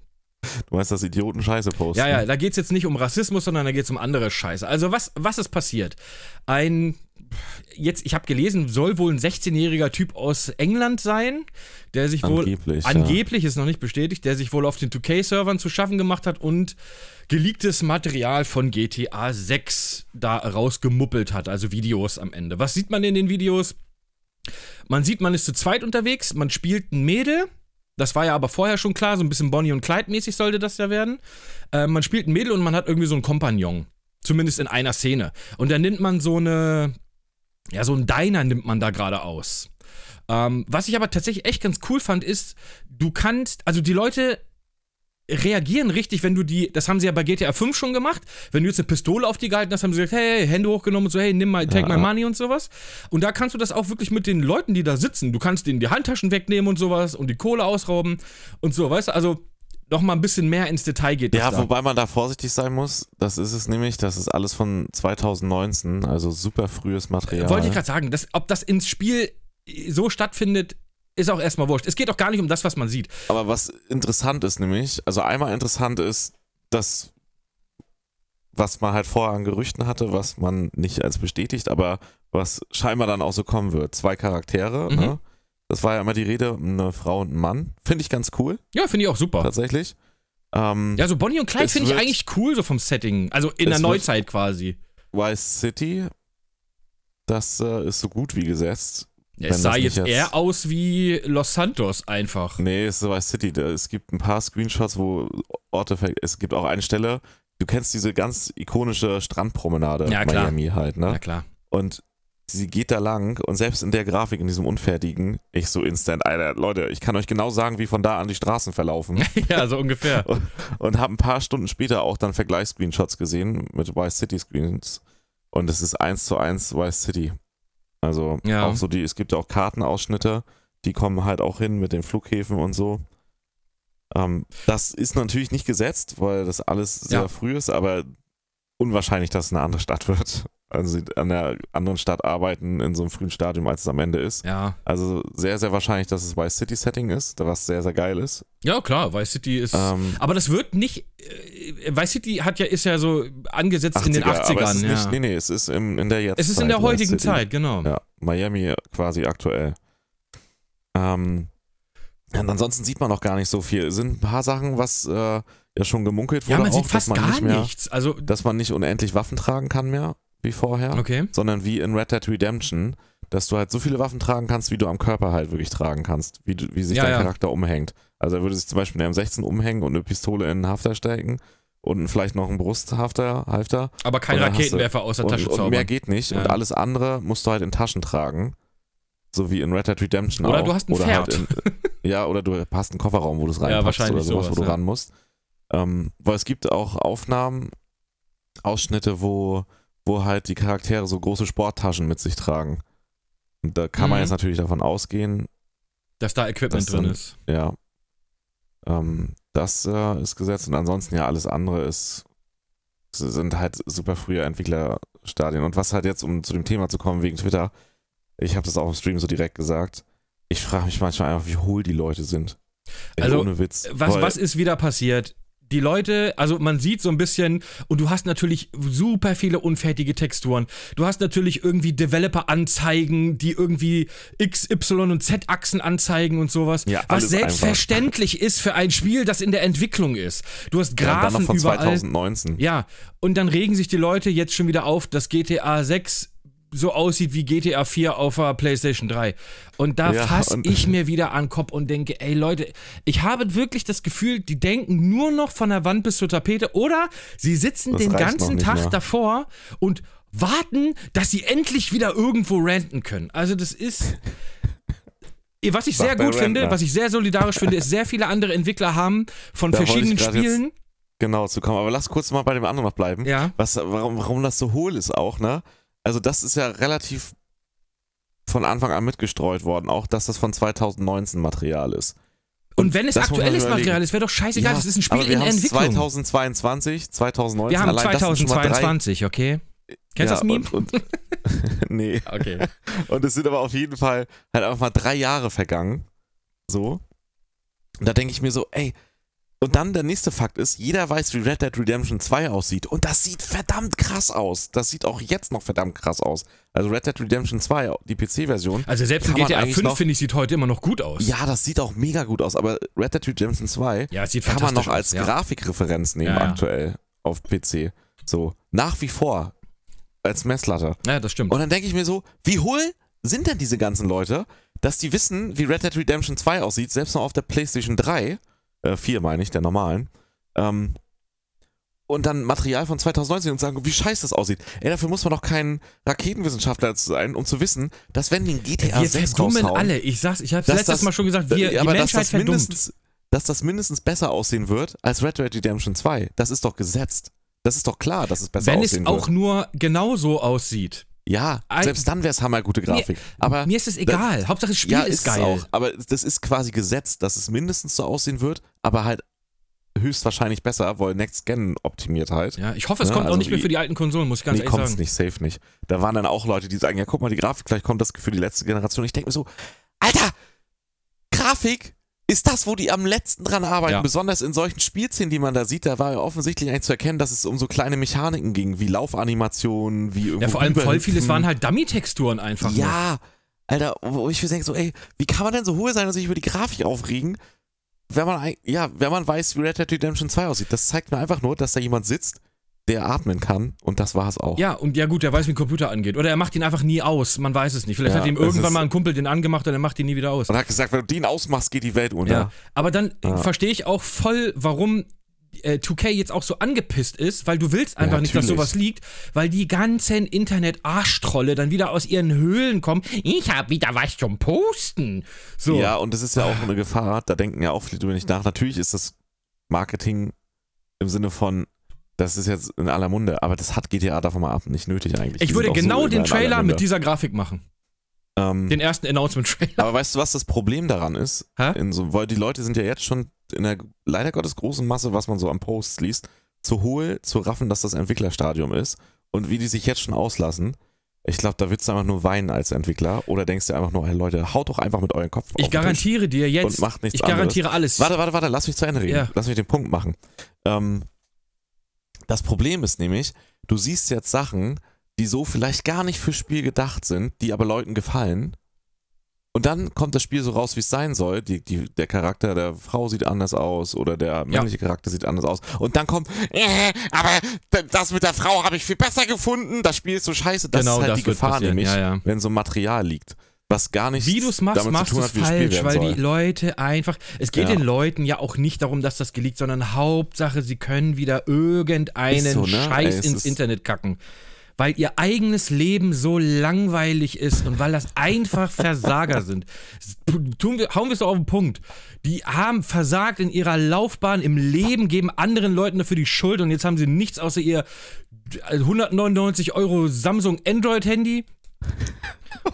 Du meinst, dass Idioten Scheiße posten? Ja, ja, da geht es jetzt nicht um Rassismus, sondern da geht es um andere Scheiße. Also, was, was ist passiert? Ein, jetzt, ich habe gelesen, soll wohl ein 16-jähriger Typ aus England sein, der sich wohl. Angeblich. ja. Angeblich ist noch nicht bestätigt, der sich wohl auf den 2K-Servern zu schaffen gemacht hat und geleaktes Material von GTA 6 da rausgemuppelt hat, also Videos am Ende. Was sieht man in den Videos? Man sieht, man ist zu zweit unterwegs, man spielt ein Mädel. Das war ja aber vorher schon klar, so ein bisschen Bonnie und Clyde mäßig sollte das ja werden. Äh, man spielt ein Mädel und man hat irgendwie so einen Kompagnon. Zumindest in einer Szene. Und dann nimmt man so eine, ja, so ein Diner nimmt man da gerade aus. Ähm, was ich aber tatsächlich echt ganz cool fand, ist, du kannst, also die Leute reagieren richtig, wenn du die, das haben sie ja bei GTA 5 schon gemacht, wenn du jetzt eine Pistole auf die gehalten hast, haben sie gesagt, hey, Hände hochgenommen und so, hey, nimm mal, take Ja. my money und sowas. Und da kannst du das auch wirklich mit den Leuten, die da sitzen, du kannst denen die Handtaschen wegnehmen und sowas und die Kohle ausrauben und so, weißt du, also noch mal ein bisschen mehr ins Detail geht Ja, da. wobei man da vorsichtig sein muss. Das ist es nämlich. Das ist alles von 2019, also super frühes Material. Wollte ich gerade sagen, dass, ob das ins Spiel so stattfindet, ist auch erstmal wurscht. Es geht auch gar nicht um das, was man sieht. Aber was interessant ist nämlich, also einmal interessant ist, dass was man halt vorher an Gerüchten hatte, was man nicht als bestätigt, aber was scheinbar dann auch so kommen wird. Zwei Charaktere, Mhm. ne? Das war ja immer die Rede, eine Frau und ein Mann. Finde ich ganz cool, Ja, finde ich auch super. tatsächlich. Ähm, Ja, so Bonnie und Clyde finde ich eigentlich cool, so vom Setting. Also in der Neuzeit quasi. Vice City, das äh, ist so gut wie gesetzt. Ja, es sah jetzt jetzt- eher aus wie Los Santos einfach. Nee, es ist Vice City. Es gibt ein paar Screenshots, wo Orte, es gibt auch eine Stelle, du kennst diese ganz ikonische Strandpromenade Ja, klar. Miami halt, ne? klar. Und sie geht da lang und selbst in der Grafik, in diesem Unfertigen, ich so instant, Alter, Leute, ich kann euch genau sagen, wie von da an die Straßen verlaufen. ja, so ungefähr. und habe ein paar Stunden später auch dann Vergleichsscreenshots gesehen mit Vice City Screens und es ist eins zu eins Vice City. Also Ja. auch so die, es gibt ja auch Kartenausschnitte, die kommen halt auch hin mit den Flughäfen und so. Ähm, das ist natürlich nicht gesetzt, weil das alles sehr Ja. früh ist, aber unwahrscheinlich, dass es eine andere Stadt wird. Also sie an der anderen Stadt arbeiten in so einem frühen Stadium, als es am Ende ist. Ja. Also sehr, sehr wahrscheinlich, dass es Vice City Setting ist, was sehr, sehr geil ist. Ja, klar, Vice City ist. Ähm, aber das wird nicht. Äh, Vice City hat ja, ist ja so angesetzt in den 80er, aber es 80ern. ist ja. nicht, nee, nee, es ist im, in der Jetztzeit. es ist in der heutigen. Zeit, genau. Ja, Miami quasi aktuell. Ähm, und ansonsten sieht man noch gar nicht so viel. Es sind ein paar Sachen, was äh, ja schon gemunkelt wurde, Ja, man auch, sieht fast man gar nicht mehr, nichts. Also, dass man nicht unendlich Waffen tragen kann mehr, wie vorher, okay. sondern wie in Red Dead Redemption, dass du halt so viele Waffen tragen kannst, wie du am Körper halt wirklich tragen kannst, wie, wie sich Ja, dein ja. Charakter umhängt. Also er würde sich zum Beispiel eine M16 umhängen und eine Pistole in den Hafter stecken und vielleicht noch einen Brusthafter, Halfter. Aber kein Und Raketenwerfer aus der Und, Tasche und zaubern. mehr geht nicht. Und Ja. alles andere musst du halt in Taschen tragen. So wie in Red Dead Redemption Oder auch. du hast ein oder Pferd. Halt in, ja, oder du hast einen Kofferraum, wo du es Ja, reinpackst wahrscheinlich oder sowas, sowas, wo du ja. ran musst. Ähm, weil es gibt auch Aufnahmen, Ausschnitte, wo, wo halt die Charaktere so große Sporttaschen mit sich tragen. Und da kann man Mhm. jetzt natürlich davon ausgehen, dass da Equipment Das drin dann- ist. ja, ähm, das äh, ist gesetzt und ansonsten ja alles andere ist sind halt super frühe Entwicklerstadien und was halt jetzt um zu dem Thema zu kommen wegen Twitter, ich habe das auch im Stream so direkt gesagt. Ich frage mich manchmal einfach, wie hohl die Leute sind. Ey, Also, ohne Witz. Was, Weil- was ist wieder passiert? Die Leute, also man sieht so ein bisschen, und du hast natürlich super viele unfertige Texturen. Du hast natürlich irgendwie Developer-Anzeigen, die irgendwie X, Y und Z-Achsen anzeigen und sowas. Ja, was selbstverständlich ist für ein Spiel, das in der Entwicklung ist. Du hast ja, und dann noch von überall. 2019. Ja, und dann regen sich die Leute jetzt schon wieder auf, dass GTA 6 so aussieht wie GTA 4 auf der PlayStation 3. Und da Ja, fasse ich mir wieder an den Kopf und denke, ey Leute, ich habe wirklich das Gefühl, die denken nur noch von der Wand bis zur Tapete oder sie sitzen Das den ganzen Tag mehr. davor und warten, dass sie endlich wieder irgendwo ranten können. Also das ist... Was ich sehr gut finde, was ich sehr solidarisch finde, ist, sehr viele andere Entwickler haben von Da verschiedenen Spielen. Genau, zu kommen. Aber lass kurz mal bei dem anderen noch bleiben. Ja. Was, warum, warum das so hohl ist auch, ne? Also das ist ja relativ von Anfang an mitgestreut worden, auch dass das von 2019 Material ist. Und wenn es aktuelles. Material ist, wäre doch scheißegal, das ist ein Spiel in Entwicklung. 2022, 2019, wir haben allein das sind schon mal drei- 2022, okay? Kennst du das Meme? Und, und, nee. Okay. Und es sind aber auf jeden Fall halt einfach mal drei Jahre vergangen. So. Und da denke ich mir so, ey. Und dann der nächste Fakt ist, jeder weiß, wie Red Dead Redemption 2 aussieht. Und das sieht verdammt krass aus. Das sieht auch jetzt noch verdammt krass aus. Also Red Dead Redemption 2, die PC-Version. Also selbst in GTA eigentlich 5, noch- finde ich, sieht heute immer noch gut aus. Ja, das sieht auch mega gut aus. Aber Red Dead Redemption 2 ja kann man noch als aus. Ja. Grafikreferenz nehmen ja. aktuell auf PC. So, nach wie vor. Als Messlatte. ja, das stimmt. Und dann denke ich mir so, wie hohl sind denn diese ganzen Leute, dass die wissen, wie Red Dead Redemption 2 aussieht, selbst noch auf der PlayStation 3, äh, 4 meine ich, der normalen, ähm, und dann Material von 2019 und sagen, wie scheiße das aussieht. Ey, dafür muss man doch kein Raketenwissenschaftler sein, um zu wissen, dass wenn die ein GTA wir 6 verdummen alle. Ich sag's, ich hab's letztes das- Mal schon gesagt, wir, ja, die aber dass Menschheit das, verdummt. mindestens, dass das mindestens besser aussehen wird als Red Dead Redemption 2. Das ist doch gesetzt. Das ist doch klar, dass es besser Wenn es aussehen auch wird. nur genauso aussieht. Ja, selbst dann wäre es hammergute Grafik. aber Mir ist es egal. Hauptsache das Spiel ja, ist es geil. auch. Aber das ist quasi gesetzt, dass es mindestens so aussehen wird, aber halt höchstwahrscheinlich besser, weil Next Gen optimiert halt. Ja, ich hoffe, es Ja, kommt auch also nicht mehr für die alten Konsolen, muss ich ganz nee, ehrlich kommt's sagen. nicht, safe nicht. Da waren dann auch Leute, die sagen, ja, guck mal, die Grafik, vielleicht kommt das für die letzte Generation. Ich denke mir so, Alter, Grafik ist das, wo die am letzten dran arbeiten. Ja. Besonders in solchen Spielszenen, die man da sieht, da war ja offensichtlich eigentlich zu erkennen, dass es um so kleine Mechaniken ging, wie Laufanimationen, wie irgendwo Ja, vor allem voll vieles waren halt Dummy-Texturen einfach. nur. Ja, Alter, wo ich mir denke so, ey, wie kann man denn so hohl sein und sich über die Grafik aufregen, wenn man, ja, wenn man weiß, wie Red Dead Redemption 2 aussieht? Das zeigt mir einfach nur, dass da jemand sitzt, der atmen kann und das war es auch. Ja, und ja gut, der weiß, wie ein Computer angeht. Oder er macht ihn einfach nie aus. Man weiß es nicht. Vielleicht Ja, hat ihm irgendwann mal ein Kumpel den angemacht und er macht ihn nie wieder aus. Und hat gesagt, wenn du den ausmachst, geht die Welt unter. Ja. Aber dann Ja. verstehe ich auch voll, warum äh, 2K jetzt auch so angepisst ist, weil du willst einfach Ja, nicht, dass sowas liegt, weil die ganzen Internet-Arschtrolle dann wieder aus ihren Höhlen kommen. Ich hab wieder was zum Posten. So. Ja, und das ist ja auch eine Gefahr, da denken ja auch viele drüber nicht nach. Natürlich ist das Marketing im Sinne von, das ist jetzt in aller Munde, aber das hat GTA davon mal ab nicht nötig eigentlich. ich Die würde genau so den Trailer mit dieser Grafik machen. Ähm, Den ersten Announcement-Trailer. Aber weißt du, was das Problem daran ist? So, weil die Leute sind ja jetzt schon in der leider Gottes großen Masse, was man so am Posts liest, zu hohl, zu raffen, dass das Entwicklerstadium ist und wie die sich jetzt schon auslassen, ich glaube, da willst du einfach nur weinen als Entwickler oder denkst du einfach nur, hey Leute, haut doch einfach mit eurem Kopf Ich garantiere dir und jetzt, macht nichts ich garantiere anderes. alles. Warte, warte, warte, lass mich zu Ende reden. Ja. Lass mich den Punkt machen. Ähm, das Problem ist nämlich, du siehst jetzt Sachen, die so vielleicht gar nicht fürs Spiel gedacht sind, die aber Leuten gefallen. Und dann kommt das Spiel so raus, wie es sein soll. Die, die, der Charakter der Frau sieht anders aus oder der männliche Charakter sieht anders aus. Und dann kommt, äh, aber das mit der Frau habe ich viel besser gefunden. Das Spiel ist so scheiße. Das Genau, ist halt das die Gefahr passieren. nämlich, Ja, ja. wenn so Material liegt, was gar nicht Wie du es machst, machst du es falsch, weil soll. die Leute einfach. Es geht Ja. den Leuten ja auch nicht darum, dass das geleakt, sondern Hauptsache, sie können wieder irgendeinen so, ne? Scheiß Ey, ins Internet kacken. Weil ihr eigenes Leben so langweilig ist und weil das einfach Versager sind. Tun wir, hauen wir es doch auf den Punkt. Die haben versagt in ihrer Laufbahn im Leben, geben anderen Leuten dafür die Schuld und jetzt haben sie nichts außer ihr 199 Euro Samsung Android-Handy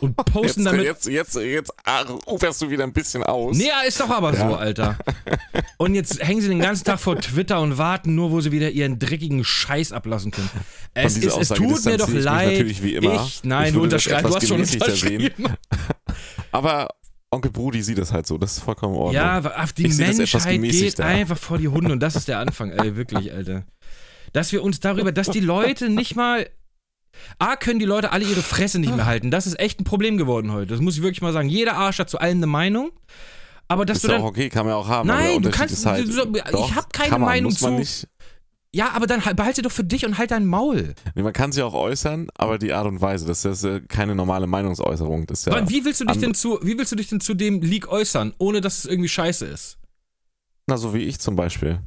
und posten Jetzt, damit jetzt, jetzt, jetzt ah, uferst du wieder ein bisschen aus. Nee, ja, ist doch aber so, Alter. Und jetzt hängen sie den ganzen Tag vor Twitter und warten nur, wo sie wieder ihren dreckigen Scheiß ablassen können. Es, ist, es tut mir doch ich leid. natürlich wie immer. Ich, nein, Ich du das unterschreibst, du hast schon unterschrieben. Aber Onkel Brudi sieht es halt so, das ist vollkommen in Ordnung. Ja, auf die Ich das Menschheit geht einfach vor die Hunde und das ist der Anfang, ey, wirklich, Alter. Dass wir uns darüber, dass die Leute nicht mal. A, können die Leute alle ihre Fresse nicht mehr halten. Das ist echt ein Problem geworden heute. Das muss ich wirklich mal sagen. Jeder Arsch hat zu allem eine Meinung. Aber dass ist du ja dann. auch okay, kann man ja auch haben. Nein, du kannst- halt, du- du- ich doch, hab keine man, Meinung zu- Nicht, Ja, aber dann halt- behalte doch für dich und halt dein Maul. nee, man kann sich auch äußern, aber die Art und Weise, das ist keine normale Meinungsäußerung. Das ist ja, Wie willst du dich denn zu, wie willst du dich denn zu dem Leak äußern, ohne dass es irgendwie scheiße ist? na, so wie ich zum Beispiel.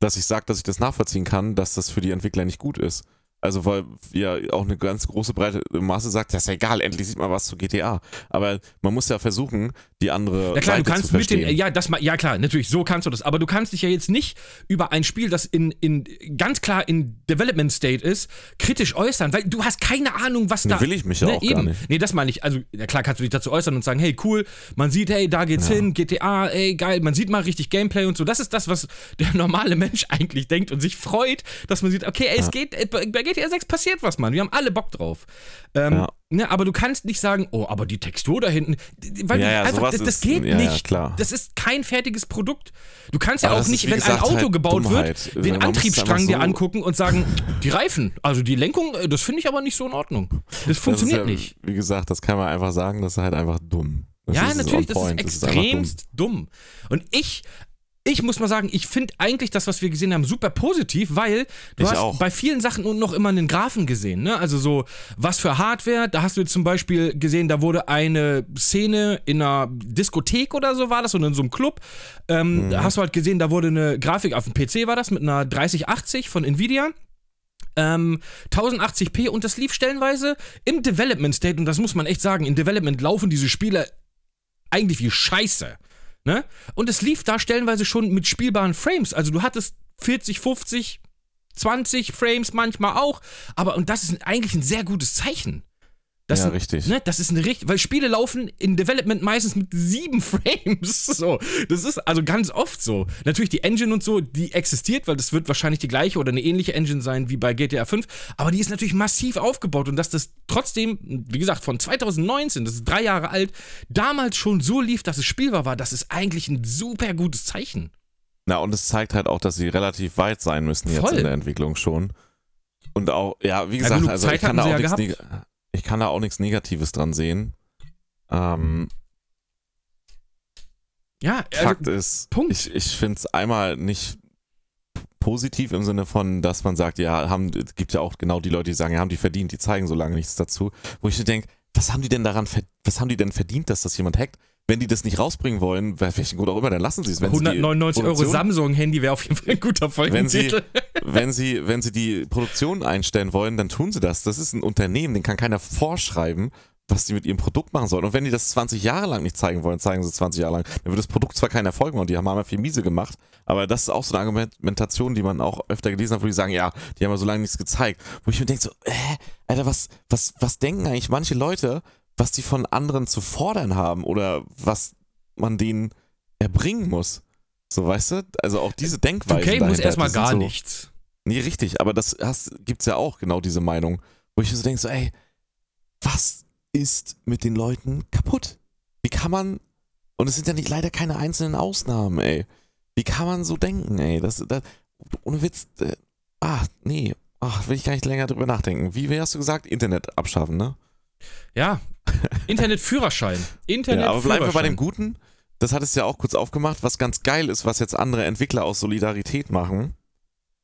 Dass ich sage, dass ich das nachvollziehen kann, dass das für die Entwickler nicht gut ist. Also weil ja auch eine ganz große breite Masse sagt, das ist ja egal, endlich sieht man was zu GTA. Aber man muss ja versuchen, die andere Ja klar, Seite du kannst mit den, ja, das, ja klar, natürlich, so kannst du das. Aber du kannst dich ja jetzt nicht über ein Spiel, das in, in ganz klar in Development State ist, kritisch äußern, weil du hast keine Ahnung, was Nee, da. will ich mich ja ne, auch gar eben. nicht. Nee, das meine ich. Also, ja klar kannst du dich dazu äußern und sagen, hey, cool, man sieht, hey, da geht's Ja. hin, GTA, ey, geil, man sieht mal richtig Gameplay und so. Das ist das, was der normale Mensch eigentlich denkt und sich freut, dass man sieht, okay, ey, es Ja. geht, äh, bei GTA 6 passiert was, Mann. Wir haben alle Bock drauf. Ähm, Ja. ne, aber du kannst nicht sagen, oh, aber die Textur da hinten, weil Ja, ja, einfach, das, das ist- geht ja, ja, nicht. klar. Das ist kein fertiges Produkt. Du kannst ja Aber auch das nicht, ist, wenn ein gesagt, Auto halt gebaut Dummheit. wird, den Man muss es Antriebsstrang einfach dir so- angucken und sagen, die Reifen, also die Lenkung, äh, das finde ich aber nicht so in Ordnung. Das funktioniert das ja, nicht. Wie gesagt, das kann man einfach sagen, das ist halt einfach dumm. Das ja, natürlich, das ist einfach dumm. extremst dumm. Und ich, ich muss mal sagen, ich finde eigentlich das, was wir gesehen haben, super positiv, weil du Ich hast auch. bei vielen Sachen und noch immer einen Graphen gesehen. Ne? Also so, was für Hardware, da hast du jetzt zum Beispiel gesehen, da wurde eine Szene in einer Diskothek oder so war das, oder in so einem Club. Ähm, Mhm. Da hast du halt gesehen, da wurde eine Grafik auf dem PC war das, mit einer 3080 von Nvidia. Ähm, 1080p und das lief stellenweise im Development State und das muss man echt sagen, in Development laufen diese Spiele eigentlich wie Scheiße. Ne? Und es lief da stellenweise schon mit spielbaren Frames. Also du hattest 40, 50, 20 Frames manchmal auch. Aber, und das ist eigentlich ein sehr gutes Zeichen. Das ja, sind- richtig. Ne, das ist eine richtig, weil Spiele laufen in Development meistens mit sieben Frames. So, das ist also ganz oft so. Natürlich die Engine und so, die existiert, weil das wird wahrscheinlich die gleiche oder eine ähnliche Engine sein wie bei GTA 5. Aber die ist natürlich massiv aufgebaut und dass das trotzdem, wie gesagt, von 2019, das ist drei Jahre alt, damals schon so lief, dass es spielbar war, das ist eigentlich ein super gutes Zeichen. Na, und es zeigt halt auch, dass sie relativ weit sein müssen jetzt Voll. in der Entwicklung schon. Und auch, ja, wie Ja, gesagt, genug also Zeit ich kann, da auch ja nichts ich kann da auch nichts Negatives dran sehen. Ähm, Ja, also, Fakt ist, Punkt. ich, ich finde es einmal nicht positiv im Sinne von, dass man sagt, ja, haben, es gibt ja auch genau die Leute, die sagen, ja, haben die verdient, die zeigen so lange nichts dazu. Wo ich mir denke, was haben die denn daran, was haben die denn verdient, dass das jemand hackt? Wenn die das nicht rausbringen wollen, welchen Grund auch immer, dann lassen sie es. Wenn sie die 199 Euro Samsung-Handy wäre auf jeden Fall ein guter Wenn sie, Folgentitel. wenn sie, wenn sie die Produktion einstellen wollen, dann tun sie das. Das ist ein Unternehmen, den kann keiner vorschreiben, was die mit ihrem Produkt machen sollen. Und wenn die das 20 Jahre lang nicht zeigen wollen, zeigen sie es 20 Jahre lang, dann wird das Produkt zwar keinen Erfolg machen und die haben einmal viel miese gemacht, aber das ist auch so eine Argumentation, die man auch öfter gelesen hat, wo die sagen, ja, die haben ja so lange nichts gezeigt. Wo ich mir denke so, äh, Alter, was, was, was denken eigentlich manche Leute, was die von anderen zu fordern haben oder was man denen erbringen muss? So, weißt du? Also auch diese Denkweise. 2K muss erstmal gar nichts. Nee, richtig, aber das gibt es ja auch, genau diese Meinung. Wo ich so denke, so, ey, was ist mit den Leuten kaputt? Wie kann man, und es sind ja nicht leider keine einzelnen Ausnahmen, ey. Wie kann man so denken, ey? Das, das ohne Witz, äh, ah, nee, ach, will ich gar nicht länger drüber nachdenken. Wie, wie hast du gesagt? Internet abschaffen, ne? Ja, Internetführerschein. Internet ja, aber bleiben wir bei dem Guten. Das hat es ja auch kurz aufgemacht, was ganz geil ist, was jetzt andere Entwickler aus Solidarität machen.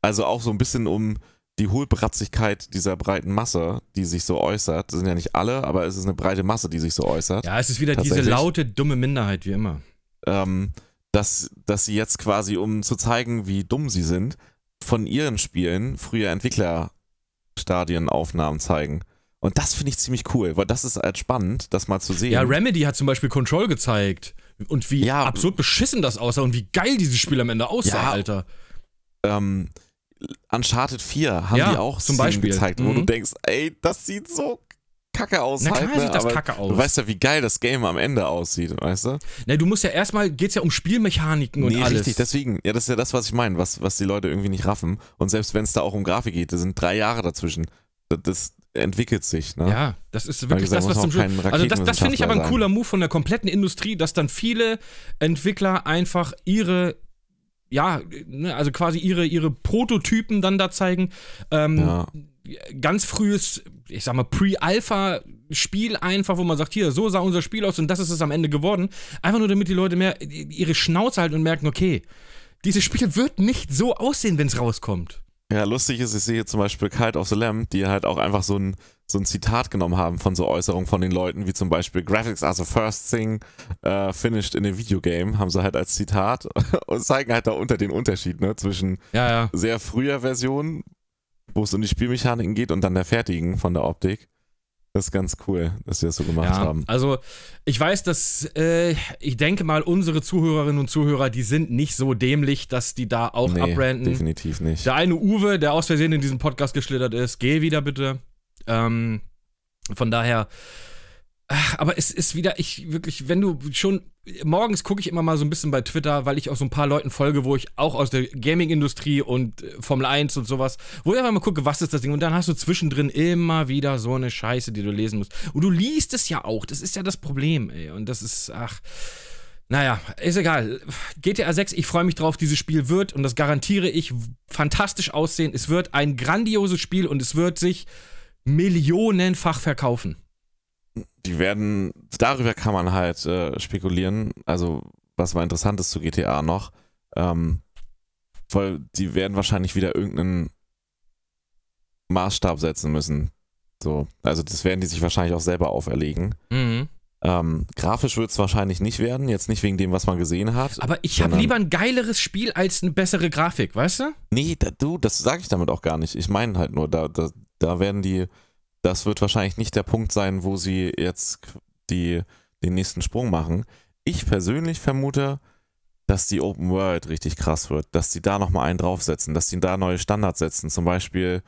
Also auch so ein bisschen um die Hohlbratzigkeit dieser breiten Masse, die sich so äußert. Das sind ja nicht alle, aber es ist eine breite Masse, die sich so äußert. Ja, es ist wieder diese laute, dumme Minderheit, wie immer. Ähm, dass, dass sie jetzt quasi, um zu zeigen, wie dumm sie sind, von ihren Spielen früher Entwicklerstadienaufnahmen zeigen. Und das finde ich ziemlich cool, weil das ist halt spannend, das mal zu sehen. Ja, Remedy hat zum Beispiel Control gezeigt. Und wie ja, absurd beschissen das aussah und wie geil dieses Spiel am Ende aussah, ja, Alter. Ähm, Uncharted 4 haben ja, die auch zum Beispiel gezeigt, wo mhm. du denkst, ey, das sieht so kacke aus. Na klar halt, ne? sieht das Aber kacke aus. Du weißt ja, wie geil das Game am Ende aussieht, weißt du? Na, du musst ja erstmal, geht's ja um Spielmechaniken und nee, alles. richtig, deswegen, ja, das ist ja das, was ich meine, was, was die Leute irgendwie nicht raffen. Und selbst wenn es da auch um Grafik geht, da sind drei Jahre dazwischen. Das, das entwickelt sich, ne? Ja, das ist wirklich gesagt, das, was zum Schluss. Also das, das finde ich aber ein cooler Move von der kompletten Industrie, dass dann viele Entwickler einfach ihre ja, ne, also quasi ihre, ihre Prototypen dann da zeigen. Ähm, ja. Ganz frühes, ich sag mal, Pre-Alpha-Spiel einfach, wo man sagt, hier, so sah unser Spiel aus und das ist es am Ende geworden. Einfach nur, damit die Leute mehr ihre Schnauze halten und merken, okay, dieses Spiel wird nicht so aussehen, wenn es rauskommt. Ja, lustig ist, ich sehe zum Beispiel Kite of the Lamb, die halt auch einfach so ein, so ein Zitat genommen haben von so Äußerungen von den Leuten, wie zum Beispiel Graphics are the first thing uh, finished in a video game, haben sie halt als Zitat und zeigen halt da unter den Unterschied ne, zwischen ja, ja. sehr früher Version, wo es um die Spielmechaniken geht und dann der fertigen von der Optik. Das ist ganz cool, dass sie das so gemacht ja, haben. Also, ich weiß, dass äh, ich denke mal, unsere Zuhörerinnen und Zuhörer, die sind nicht so dämlich, dass die da auch nee, abbranden. Definitiv nicht. Der eine Uwe, der aus Versehen in diesen Podcast geschlittert ist, geh wieder bitte. Ähm, von daher, aber es ist wieder, ich wirklich, wenn du schon, morgens gucke ich immer mal so ein bisschen bei Twitter, weil ich auch so ein paar Leuten folge, wo ich auch aus der Gaming-Industrie und äh, Formel 1 und sowas, wo ich einfach mal gucke, was ist das Ding und dann hast du zwischendrin immer wieder so eine Scheiße, die du lesen musst. Und du liest es ja auch, das ist ja das Problem, ey. Und das ist, ach. Naja, ist egal. GTA 6, ich freue mich drauf, dieses Spiel wird, und das garantiere ich, fantastisch aussehen. Es wird ein grandioses Spiel und es wird sich millionenfach verkaufen die werden, darüber kann man halt äh, spekulieren. Also, was war interessant ist zu GTA noch, ähm, weil die werden wahrscheinlich wieder irgendeinen Maßstab setzen müssen. So, also das werden die sich wahrscheinlich auch selber auferlegen. Mhm. Ähm, grafisch wird es wahrscheinlich nicht werden, jetzt nicht wegen dem, was man gesehen hat. Aber ich habe lieber ein geileres Spiel als eine bessere Grafik, weißt du? Nee, da, du, das sage ich damit auch gar nicht. Ich meine halt nur, da, da, da werden die das wird wahrscheinlich nicht der Punkt sein, wo sie jetzt die, den nächsten Sprung machen. Ich persönlich vermute, dass die Open World richtig krass wird, dass die da nochmal einen draufsetzen, dass die da neue Standards setzen. Zum Beispiel,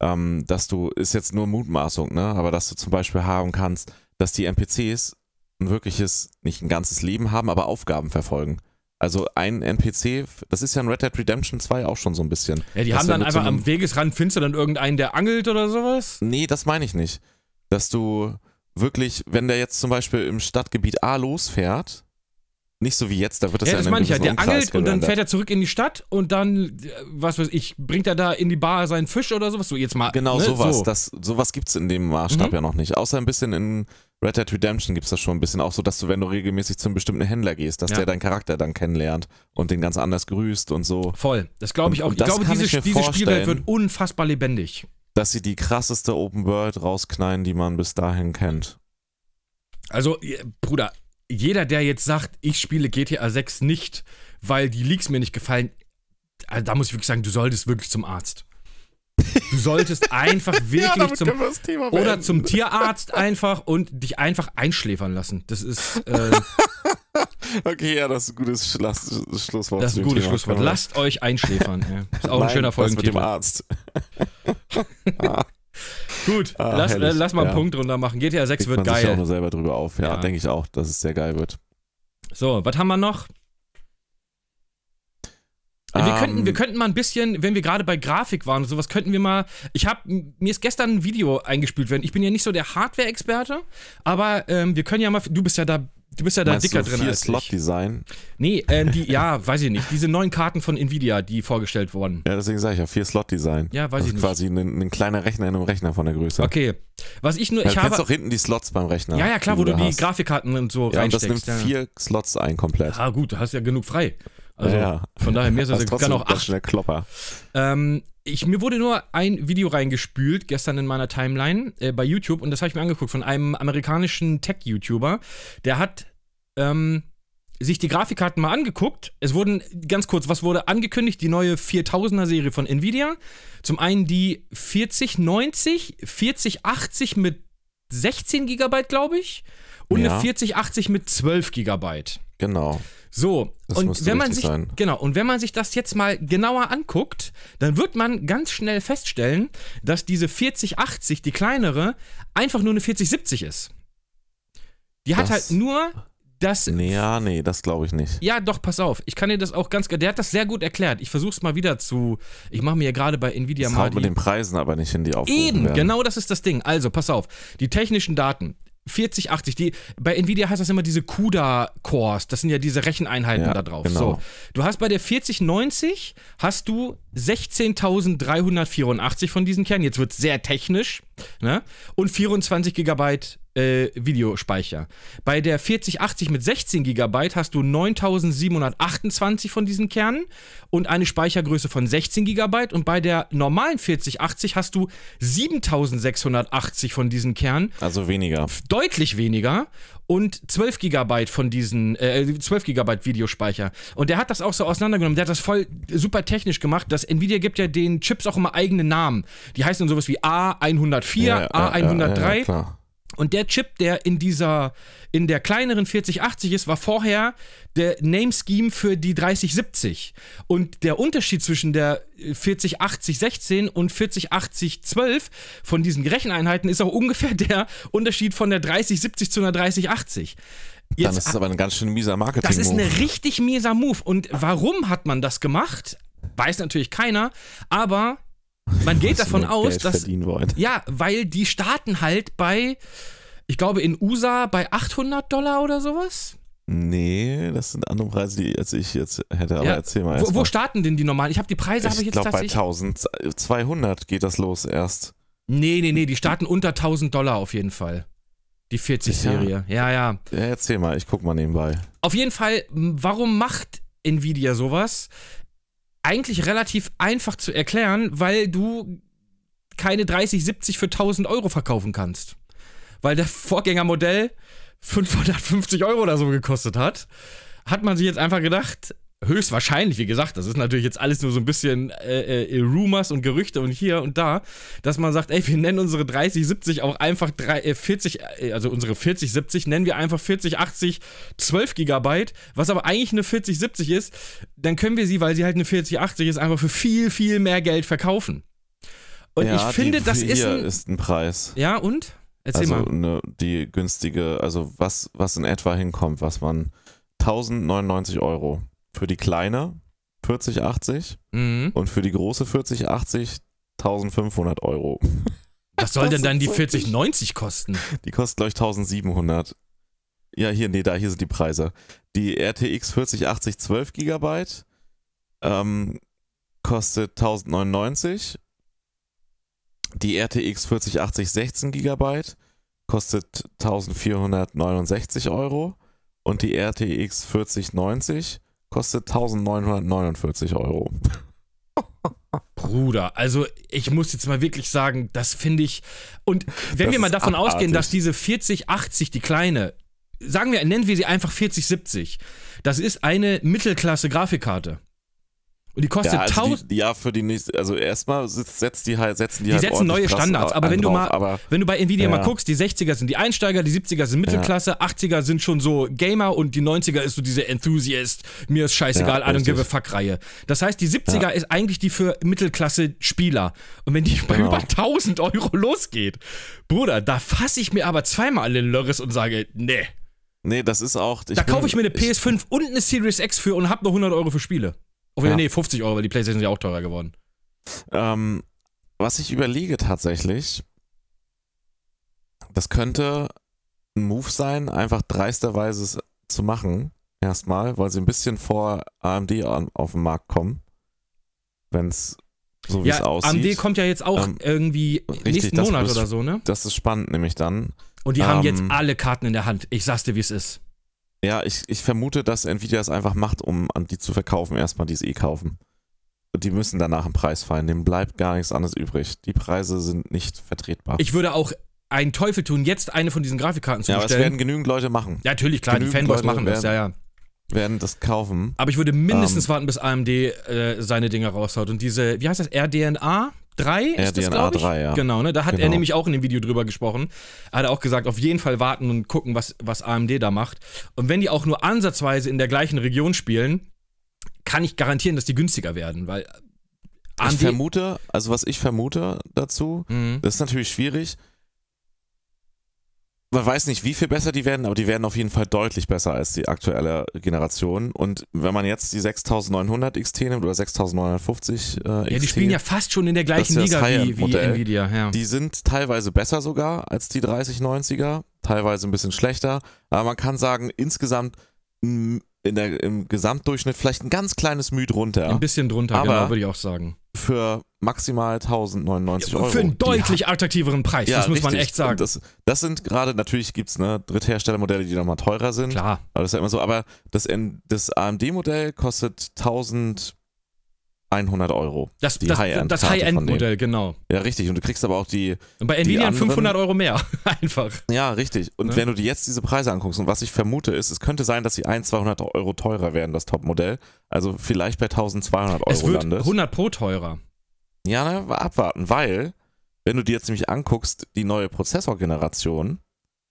ähm, dass du, ist jetzt nur Mutmaßung, ne? Aber dass du zum Beispiel haben kannst, dass die NPCs ein wirkliches, nicht ein ganzes Leben haben, aber Aufgaben verfolgen. Also ein NPC, das ist ja in Red Dead Redemption 2 auch schon so ein bisschen. Ja, die haben dann einfach so am Wegesrand, findest du dann irgendeinen, der angelt oder sowas? Nee, das meine ich nicht. Dass du wirklich, wenn der jetzt zum Beispiel im Stadtgebiet A losfährt, nicht so wie jetzt, da wird das ja, ja das meine ich ja. Der Umkreis angelt und dann fährt er zurück in die Stadt und dann, was weiß ich, bringt er da in die Bar seinen Fisch oder sowas? So jetzt mal. Genau, ne? sowas. So. Das, sowas gibt es in dem Maßstab mhm. ja noch nicht. Außer ein bisschen in Red Dead Redemption gibt es das schon ein bisschen auch so, dass du, wenn du regelmäßig zum bestimmten Händler gehst, dass ja. der deinen Charakter dann kennenlernt und den ganz anders grüßt und so. Voll. Das glaube ich auch. Und, und ich glaube, diese, ich diese Spielwelt wird unfassbar lebendig. Dass sie die krasseste Open World rausknallen, die man bis dahin kennt. Also, Bruder, jeder, der jetzt sagt, ich spiele GTA 6 nicht, weil die Leaks mir nicht gefallen, also da muss ich wirklich sagen, du solltest wirklich zum Arzt. Du solltest einfach wirklich ja, zum oder zum Tierarzt einfach und dich einfach einschläfern lassen. Das ist äh, Okay, ja, das ist ein gutes Schluss, Schlusswort. Das ist ein gutes Thema. Schlusswort. Lasst euch einschläfern. Ja. Ist auch Nein, ein schöner Folgentitel. mit dem Arzt. Gut, ah, lass, äh, lass, mal einen ja. Punkt drunter machen. GTA 6 Kriegt wird man geil. Ich auch nur selber drüber auf. Ja, ja. denke ich auch, dass es sehr geil wird. So, was haben wir noch? Wir, Ähm, könnten, wir könnten mal ein bisschen, wenn wir gerade bei Grafik waren und sowas, könnten wir mal. Ich habe mir ist gestern ein Video eingespielt werden. Ich bin ja nicht so der Hardware-Experte, aber ähm, wir können ja mal. Du bist ja da, du bist ja da Meinst dicker du drin vier als ich. Slot-Design? Nee, ähm, die, ja, weiß ich nicht. Diese neuen Karten von Nvidia, die vorgestellt wurden. Ja, deswegen sage ich ja, vier Slot-Design. Ja, weiß das ich ist nicht. quasi ein, ein kleiner Rechner in einem Rechner von der Größe. Okay. Was ich nur, Ja, ich du habe. auch hinten die Slots beim Rechner. Ja, ja, klar, wo du die hast. Grafikkarten und so Ja, und das nimmt reinsteckst. vier Slots ein komplett. Ah, gut, du hast ja genug frei. Also, ja, von daher, mir ist das, kann auch acht schnell Klopper. Ähm, ich, mir wurde nur ein Video reingespült gestern in meiner Timeline äh, bei YouTube und das habe ich mir angeguckt von einem amerikanischen Tech-YouTuber. Der hat ähm, sich die Grafikkarten mal angeguckt. Es wurden, ganz kurz, was wurde angekündigt? Die neue 4000er Serie von Nvidia. Zum einen die 4090, 4080 mit 16 GB, glaube ich. Und Ja. eine 4080 mit 12 GB. Genau. So, Das und wenn man sich sein. genau, und wenn man sich das jetzt mal genauer anguckt, dann wird man ganz schnell feststellen, dass diese 4080, die kleinere, einfach nur eine 4070 ist. Die hat Das- halt nur das Nee, ja, nee, das glaube ich nicht. ja, doch, pass auf. Ich kann dir das auch ganz. Der hat das sehr gut erklärt. Ich versuch's mal wieder zu. Ich mache mir ja gerade bei Nvidia Das mal haut mit den Preisen aber nicht hin, die aufgerufen Eben, werden. genau das ist das Ding. Also, pass auf. Die technischen Daten. 4080, die, bei Nvidia heißt das immer diese CUDA-Cores, das sind ja diese Recheneinheiten Ja, da drauf. genau. So, du hast bei der 4090 hast du 16.384 von diesen Kernen, jetzt wird sehr technisch, ne? Und 24 Gigabyte äh, Videospeicher. Bei der 4080 mit 16 Gigabyte hast du 9728 von diesen Kernen und eine Speichergröße von 16 Gigabyte und bei der normalen 4080 hast du 7680 von diesen Kernen Also weniger. deutlich weniger und 12 Gigabyte von diesen, äh, 12 Gigabyte Videospeicher. Und der hat das auch so auseinandergenommen. Der hat das voll super technisch gemacht. Das Nvidia gibt ja den Chips auch immer eigene Namen. Die heißen dann sowas wie A104, Ja, ja, A103. Ja. Und der Chip, der in dieser, in der kleineren 4080 ist, war vorher der Name Scheme für die 3070. Und der Unterschied zwischen der 4080-16 und 4080-12 von diesen Recheneinheiten ist auch ungefähr der Unterschied von der 3070 zu einer 3080. Dann Jetzt, ist es aber ein ganz schön mieser marketing das ist ein richtig mieser Move. Und warum hat man das gemacht? Weiß natürlich keiner. Aber man geht davon aus, Geld dass ja, weil die starten halt bei, ich glaube in USA bei 800 Dollar oder sowas. Nee, das sind andere Preise, die als ich jetzt hätte. Aber Ja. erzähl mal Wo, wo starten denn die normalen? Ich habe die Preise, habe ich Ich jetzt glaube bei tatsächlich. 1200 geht das los erst. Nee, nee, nee, die starten unter 1000 Dollar auf jeden Fall. Die 40-Serie. Ja, ja. Ja, erzähl mal, ich guck mal nebenbei. Auf jeden Fall, warum macht Nvidia sowas? Eigentlich relativ einfach zu erklären, weil du keine 3070 für 1000 Euro verkaufen kannst. Weil das Vorgängermodell 550 Euro oder so gekostet hat, hat man sich jetzt einfach gedacht, höchstwahrscheinlich, wie gesagt, das ist natürlich jetzt alles nur so ein bisschen äh, äh, Rumors und Gerüchte und hier und da, dass man sagt, ey, wir nennen unsere 3070 auch einfach drei, äh, 40, äh, also unsere 4070 nennen wir einfach 4080 12 Gigabyte, was aber eigentlich eine 4070 ist, dann können wir sie, weil sie halt eine 4080 ist, einfach für viel, viel mehr Geld verkaufen. Und ja, ich finde, das ist ein, ist ein Preis. Ja, und? Erzähl also mal. ne, die günstige, also was, was in etwa hinkommt, was man 1099 Euro für die kleine 4080 Mhm. und für die große 4080 1500 Euro. Was soll Das denn dann die so 4090 kosten? Die kostet glaube ich 1700. Ja, hier, nee, da, hier sind die Preise. Die RTX 4080 12 GB ähm, kostet 1099. Die RTX 4080 16 GB kostet 1469 Euro. Und die RTX 4090 kostet 1949 Euro. Bruder, also ich muss jetzt mal wirklich sagen, das finde ich. Und wenn Das wir mal davon abartig. ausgehen, dass diese 4080, die kleine, sagen wir, nennen wir sie einfach 4070, das ist eine Mittelklasse-Grafikkarte. Und die kostet Ja, also 1000. die, ja, für die nächste, also erstmal setzt, die halt, setzen die, Die halt setzen neue Standards, aber wenn du mal- aber Wenn du bei Nvidia Ja. mal guckst, die 60er sind die Einsteiger, die 70er sind Mittelklasse, 80er sind schon so Gamer und die 90er ist so diese Enthusiast, mir ist scheißegal, Ja, I don't give a fuck Reihe. Das heißt, die 70er Ja. ist eigentlich die für Mittelklasse-Spieler. Und wenn die bei Genau. über 1000 Euro losgeht, Bruder, da fasse ich mir aber zweimal an den Lörres und sage, nee. Nee, das ist auch. Da kaufe ich mir eine PS5 und eine Series X für und hab noch 100 Euro für Spiele. Oh, ja. Nee, 50 Euro, weil die Playstation ist ja auch teurer geworden. Ähm, was ich überlege tatsächlich, das könnte ein Move sein, einfach dreisterweise es zu machen. Erstmal, weil sie ein bisschen vor AMD an, auf den Markt kommen. Wenn es so wie es Ja, aussieht. AMD kommt ja jetzt auch Ähm, irgendwie nächsten das Monat ist- oder so, ne? das ist spannend, nämlich dann. Und die haben ähm, jetzt alle Karten in der Hand. Ich sag's dir, wie es ist. Ja, ich, ich vermute, dass Nvidia es einfach macht, um an die zu verkaufen, erstmal die es eh kaufen. Die müssen danach im Preis fallen. Dem bleibt gar nichts anderes übrig. Die Preise sind nicht vertretbar. Ich würde auch einen Teufel tun, jetzt eine von diesen Grafikkarten zu ja, aber es bestellen. werden genügend Leute machen. Ja, natürlich, klar, die genügend Fanboys Leute machen das, ja, ja. Werden das kaufen. Aber ich würde mindestens Ähm. warten, bis AMD äh, seine Dinger raushaut. Und diese, wie heißt das, RDNA 3 ist das, RDNA glaube ich? 3, ja. Genau, ne? Da hat er Genau. nämlich auch in dem Video drüber gesprochen. Er hat auch gesagt, auf jeden Fall warten und gucken, was, was AMD da macht. Und wenn die auch nur ansatzweise in der gleichen Region spielen, kann ich garantieren, dass die günstiger werden, weil Ich AMD. vermute, also was ich vermute dazu, Mhm. das ist natürlich schwierig. Man weiß nicht, wie viel besser die werden, aber die werden auf jeden Fall deutlich besser als die aktuelle Generation. Und wenn man jetzt die 6900 XT nimmt oder 6950 äh, ja, die XT, spielen ja fast schon in der gleichen Liga wie, wie. Nvidia, ja. Die sind teilweise besser sogar als die 3090er, teilweise ein bisschen schlechter. Aber man kann sagen, insgesamt in der, im Gesamtdurchschnitt vielleicht ein ganz kleines Mühe drunter Ein bisschen drunter, Aber- genau, würde ich auch sagen. für maximal 1099 Euro. Für einen deutlich attraktiveren Preis, das muss man richtig. echt sagen. Das, das sind gerade, natürlich gibt es ne, Drittherstellermodelle, die nochmal teurer sind. Klar. Aber das ist ja immer so. Aber das, das AMD-Modell kostet 1100 Euro. Das, das, High-End-Modell, genau. Ja, richtig. Und du kriegst aber auch die, Und bei Die Nvidia anderen- 500 Euro mehr. Einfach. Ja, richtig. Und Ne? wenn du dir jetzt diese Preise anguckst, und was ich vermute ist, es könnte sein, dass sie 1, 200 Euro teurer werden, das Topmodell. Also vielleicht bei 1200 Euro es wird landet. 100 Pro teurer. Ja, na, abwarten, weil, wenn du dir jetzt nämlich anguckst, die neue Prozessorgeneration,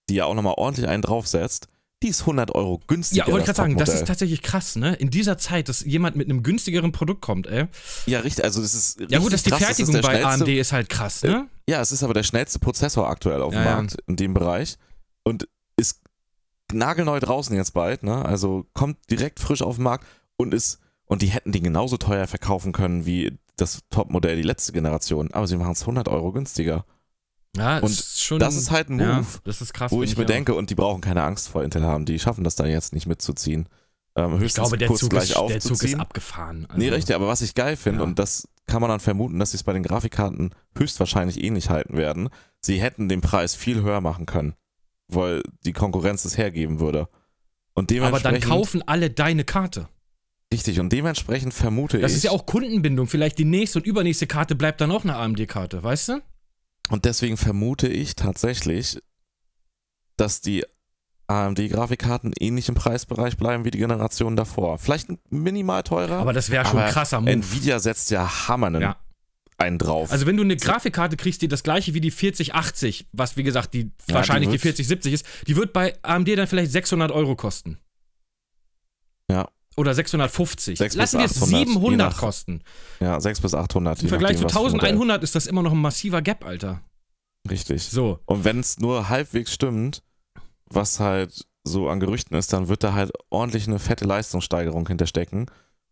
die ja auch nochmal ordentlich einen draufsetzt, die ist 100 Euro günstiger. Ja, wollte ich das gerade sagen, das ist tatsächlich krass, ne? In dieser Zeit, dass jemand mit einem günstigeren Produkt kommt, ey. Ja, richtig. Also, das ist. Ja, gut, richtig dass die krass, das Fertigung der bei AMD ist halt krass, ne? Ja, es ist aber der schnellste Prozessor aktuell auf dem Ja, ja. Markt in dem Bereich und ist nagelneu draußen jetzt bald, ne? Also kommt direkt frisch auf den Markt und ist und die hätten den genauso teuer verkaufen können wie das Topmodell die letzte Generation, aber sie machen es 100 Euro günstiger. Ja, Und ist schon. das ist halt ein Move, ja, das ist krass. wo find ich mir auch. denke und die brauchen keine Angst vor Intel haben, die schaffen das dann jetzt nicht mitzuziehen. Ähm, Ich glaube, der Zug, gleich ist, der Zug ist abgefahren. Also, Nee, richtig, aber was ich geil finde, Ja. und das kann man dann vermuten, dass sie es bei den Grafikkarten höchstwahrscheinlich ähnlich halten werden, sie hätten den Preis viel höher machen können, weil die Konkurrenz es hergeben würde. Und Aber dann dementsprechend, kaufen alle deine Karte. Richtig, und dementsprechend vermute Das ich, ist ja auch Kundenbindung. Vielleicht die nächste und übernächste Karte bleibt dann auch eine AMD-Karte, weißt du? und deswegen vermute ich tatsächlich, dass die AMD-Grafikkarten ähnlich im Preisbereich bleiben wie die Generation davor. Vielleicht ein minimal teurer, Aber das wäre schon krasser Move. Nvidia setzt ja hammernden Ja. einen drauf. Also wenn du eine Grafikkarte kriegst, die das gleiche wie die 4080, was wie gesagt die Ja, wahrscheinlich die die, wird- 4070 ist, die wird bei AMD dann vielleicht 600 Euro kosten. Ja. Oder 650. 600 bis Lassen wir es 800, je 700 nach- kosten. ja, 600 bis 800. Im Vergleich zu nachdem, was für ein Modell. 1100 ist das immer noch ein massiver Gap, Alter. Richtig. So. Und wenn es nur halbwegs stimmt, was halt so an Gerüchten ist, dann wird da halt ordentlich eine fette Leistungssteigerung hinterstecken.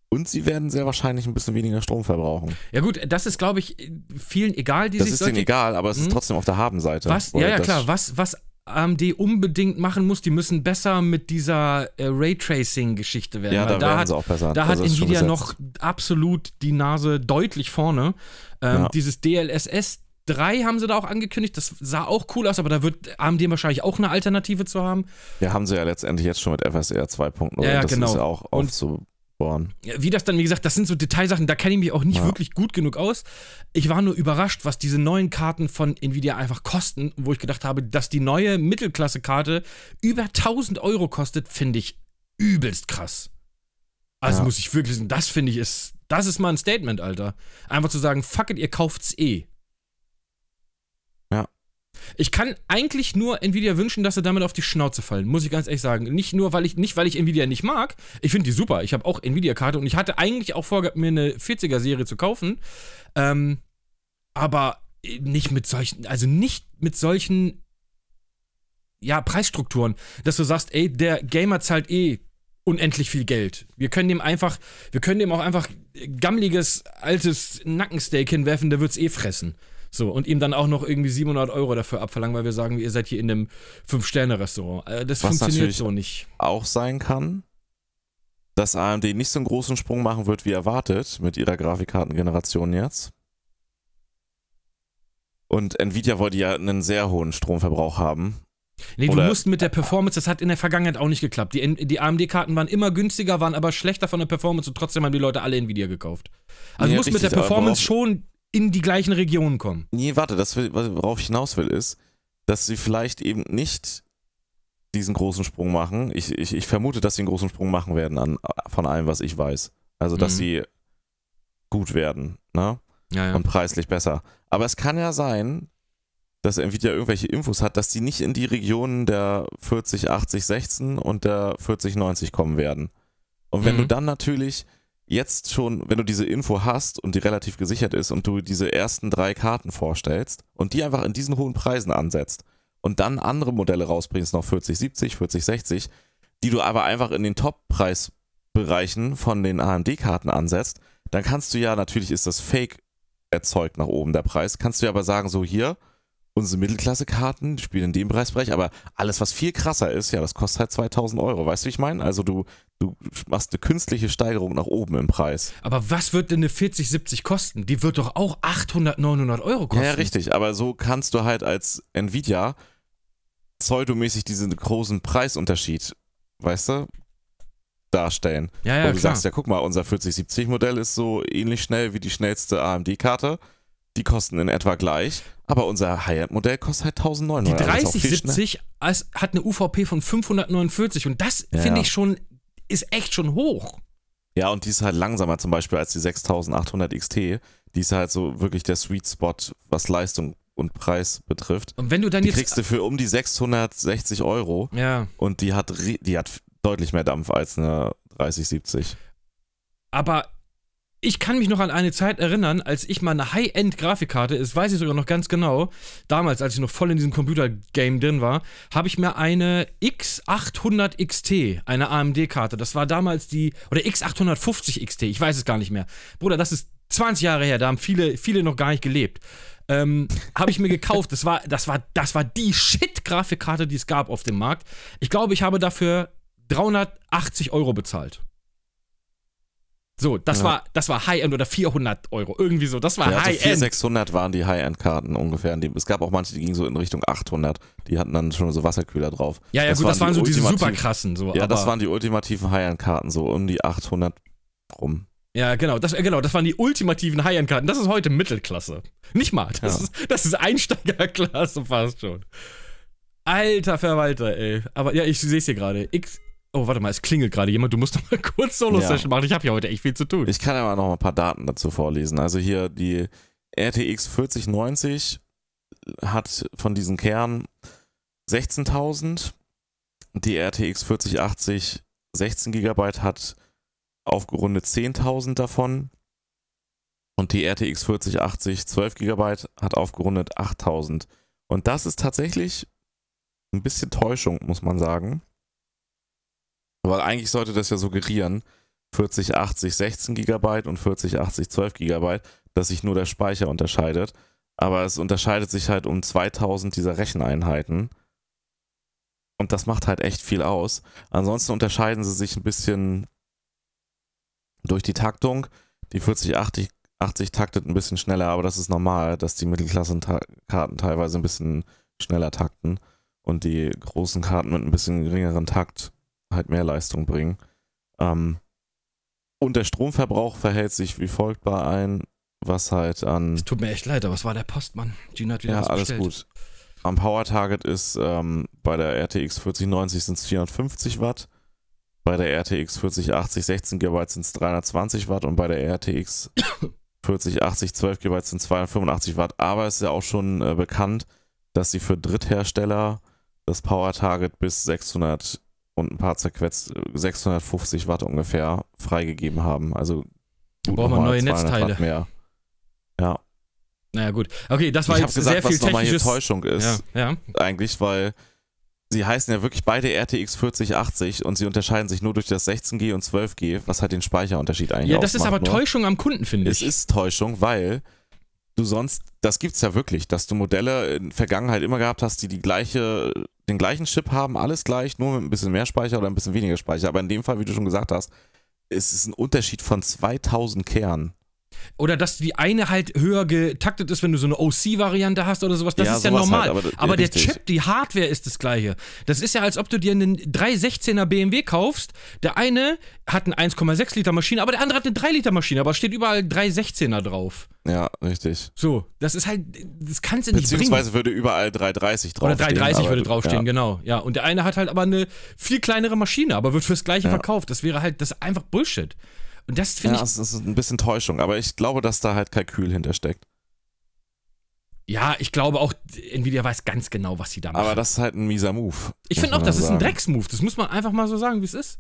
Und sie werden sehr wahrscheinlich ein bisschen weniger Strom verbrauchen. Ja gut, das ist glaube ich vielen egal, die Das sich ist denen egal, aber es ist Mhm. trotzdem auf der Habenseite. Was? Ja, ja, das- klar. Was, was AMD unbedingt machen muss, die müssen besser mit dieser äh, Raytracing-Geschichte werden. Ja, da, da hat, auch besser. da Also hat Nvidia noch absolut die Nase deutlich vorne. Ähm, Ja. Dieses DLSS 3 haben sie da auch angekündigt. Das sah auch cool aus, aber da wird AMD wahrscheinlich auch eine Alternative zu haben. Ja, haben sie ja letztendlich jetzt schon mit FSR 2.0. Ja, ja, das genau. ist ja auch Und- Ja, Wie das dann, wie gesagt, das sind so Detailsachen, da kenne ich mich auch nicht Ja. wirklich gut genug aus. Ich war nur überrascht, was diese neuen Karten von Nvidia einfach kosten, wo ich gedacht habe, dass die neue Mittelklasse-Karte über 1000 Euro kostet, finde ich übelst krass. Also Ja. muss ich wirklich sagen, das finde ich ist, das ist mal ein Statement, Alter. Einfach zu sagen, fuck it, ihr kauft's eh. Ich kann eigentlich nur Nvidia wünschen, dass sie damit auf die Schnauze fallen, muss ich ganz ehrlich sagen. Nicht nur, weil ich, nicht weil ich Nvidia nicht mag. Ich finde die super. Ich habe auch Nvidia-Karte und ich hatte eigentlich auch vorgehabt, mir eine 40er-Serie zu kaufen. Ähm, aber nicht mit solchen, also nicht mit solchen, ja, Preisstrukturen, dass du sagst, ey, der Gamer zahlt eh unendlich viel Geld. Wir können dem einfach, wir können dem auch einfach gammeliges, altes Nackensteak hinwerfen, der wird's eh fressen. So, und ihm dann auch noch irgendwie 700 Euro dafür abverlangen, weil wir sagen, ihr seid hier in einem Fünf-Sterne-Restaurant. Äh, Das Was funktioniert so nicht. Auch sein kann, dass AMD nicht so einen großen Sprung machen wird, wie erwartet, mit ihrer Grafikkartengeneration jetzt. Und Nvidia wollte ja einen sehr hohen Stromverbrauch haben. Nee, du Oder- musst mit der Performance, das hat in der Vergangenheit auch nicht geklappt. Die, die AMD-Karten waren immer günstiger, waren aber schlechter von der Performance und trotzdem haben die Leute alle Nvidia gekauft. Also Ja, du musst mit der richtig, Performance schon in die gleichen Regionen kommen. Nee, warte, das worauf ich hinaus will, ist, dass sie vielleicht eben nicht diesen großen Sprung machen. Ich, ich, ich vermute, dass sie einen großen Sprung machen werden an, von allem, was ich weiß. Also, dass Mhm. sie gut werden, ne? Ja, Und preislich besser. Aber es kann ja sein, dass Nvidia irgendwelche Infos hat, dass die nicht in die Regionen der 40, 80, 16 und der 40, 90 kommen werden. Und wenn Mhm. du dann natürlich jetzt schon, wenn du diese Info hast und die relativ gesichert ist und du diese ersten drei Karten vorstellst und die einfach in diesen hohen Preisen ansetzt und dann andere Modelle rausbringst, noch 40, 70, 40, 60, die du aber einfach in den Top-Preisbereichen von den AMD-Karten ansetzt, dann kannst du ja, natürlich ist das Fake erzeugt nach oben der Preis, kannst du ja aber sagen, so hier, unsere Mittelklasse-Karten spielen in dem Preisbereich, aber alles, was viel krasser ist, ja, das kostet halt 2000 Euro. Weißt du, wie ich meine? Also du, du machst eine künstliche Steigerung nach oben im Preis. Aber was wird denn eine 4070 kosten? Die wird doch auch 800, 900 Euro kosten. Ja, ja, richtig. Aber so kannst du halt als Nvidia pseudomäßig diesen großen Preisunterschied, weißt du, darstellen. Ja, ja, Wo du klar. sagst, ja, guck mal, unser 4070 Modell ist so ähnlich schnell wie die schnellste AMD-Karte. Die kosten in etwa gleich, aber unser High-End-Modell kostet halt Die 1900. Also ist auch viel schneller. 3070 als- hat eine UVP von 549 und das Ja, finde ich schon, ist echt schon hoch. Ja, und die ist halt langsamer zum Beispiel als die 6800 XT. Die ist halt so wirklich der Sweet Spot, was Leistung und Preis betrifft. Und wenn du dann Die jetzt. kriegst du für um die 660 Euro ja, und die hat, die hat deutlich mehr Dampf als eine 3070. aber ich kann mich noch an eine Zeit erinnern, als ich mal eine High-End-Grafikkarte, das weiß ich sogar noch ganz genau, damals, als ich noch voll in diesem Computer-Game drin war, habe ich mir eine X800 XT, eine AMD-Karte, das war damals die, oder X850 XT, ich weiß es gar nicht mehr. Bruder, das ist 20 Jahre her, da haben viele, viele noch gar nicht gelebt. Ähm, habe ich mir gekauft. Das war, das war, das war die Shit-Grafikkarte, die es gab auf dem Markt. Ich glaube, ich habe dafür 380 Euro bezahlt. So, das Ja. war, das war High-End oder 400 Euro. Irgendwie so. Das war Ja, also High-End. 4600 waren die High-End-Karten ungefähr. Die- Es gab auch manche, die gingen so in Richtung 800. Die hatten dann schon so Wasserkühler drauf. ja, ja, gut, das waren die so diese super krassen. So, Ja, das waren die ultimativen High-End-Karten, so um die 800 rum. Ja, genau, das, äh, genau, das waren die ultimativen High-End-Karten. Das ist heute Mittelklasse. Nicht mal. Das, Ja. ist, das ist Einsteigerklasse fast schon. Alter Verwalter, ey. Aber ja, ich sehe es hier gerade. X. Oh, warte mal, es klingelt gerade jemand. Du musst doch mal kurz Solo-Session machen. Ich habe ja heute echt viel zu tun. Ich kann ja mal noch ein paar Daten dazu vorlesen. Also hier die RTX 4090 hat von diesen Kern 16.000. Die RTX 4080 16 GB hat aufgerundet 10.000 davon. Und die RTX 4080 12 GB hat aufgerundet 8.000. Und das ist tatsächlich ein bisschen Täuschung, muss man sagen. Weil eigentlich sollte das ja suggerieren, 4080 16 GB und 4080 12 GB, dass sich nur der Speicher unterscheidet. Aber es unterscheidet sich halt um 2000 dieser Recheneinheiten. Und das macht halt echt viel aus. Ansonsten unterscheiden sie sich ein bisschen durch die Taktung. Die 4080 80 taktet ein bisschen schneller, aber das ist normal, dass die Mittelklassenkarten teilweise ein bisschen schneller takten und die großen Karten mit ein bisschen geringeren Takt halt mehr Leistung bringen. Ähm, und der Stromverbrauch verhält sich wie folgt bei ein, was halt an Es tut mir echt leid, aber es war der Postmann. Gina hat wieder ja, was alles bestellt. gut. Am Power Target ist ähm, bei der RTX 4090 sind es 450 Watt, bei der RTX 4080 16 GB sind es 320 Watt und bei der RTX 4080 12 GB sind 285 Watt. Aber es ist ja auch schon äh, bekannt, dass sie für Dritthersteller das Power Target bis 600 und ein paar zerquetzt, äh, 650 Watt ungefähr freigegeben haben. Also gut Brauchen wir nochmal neue 200 Netzteile. Watt mehr. Ja, Naja, gut. Okay, das war ich jetzt gesagt, sehr viel was nochmal hier technisches. Täuschung ist ja, ja. eigentlich, weil sie heißen ja wirklich beide RTX 4080 und sie unterscheiden sich nur durch das 16G und 12G, was halt den Speicherunterschied eigentlich Ja, das ist aber nur. Täuschung am Kunden, finde Es ich. ist Täuschung, weil du sonst, das gibt's ja wirklich, dass du Modelle in Vergangenheit immer gehabt hast, die die gleiche, den gleichen Chip haben, alles gleich, nur mit ein bisschen mehr Speicher oder ein bisschen weniger Speicher. Aber in dem Fall, wie du schon gesagt hast, ist es ein Unterschied von 2000 Kernen. Oder dass die eine halt höher getaktet ist, wenn du so eine OC-Variante hast oder sowas. Das Ja, ist ja sowas normal. halt, aber aber das- der richtig. Chip, die Hardware ist das gleiche. Das ist ja, als ob du dir einen 316er BMW kaufst. Der eine hat eine 1,6 Liter Maschine, aber der andere hat eine 3 Liter Maschine, aber es steht überall 316er drauf. Ja, richtig. So, das ist halt, das kannst du nicht bringen. Beziehungsweise würde überall 330 Oder draufstehen. 330 aber- würde draufstehen, ja. genau. Ja, und der eine hat halt aber eine viel kleinere Maschine, aber wird fürs gleiche Ja. verkauft. Das wäre halt, das ist einfach Bullshit. Und das finde Ja, ich es ist ein bisschen Täuschung, aber ich glaube, dass da halt Kalkül hintersteckt. Ja, ich glaube auch, Nvidia weiß ganz genau, was sie da machen. Aber das ist halt ein mieser Move. ich finde auch, das ist ein sagen. Drecksmove. Das muss man einfach mal so sagen, wie es ist.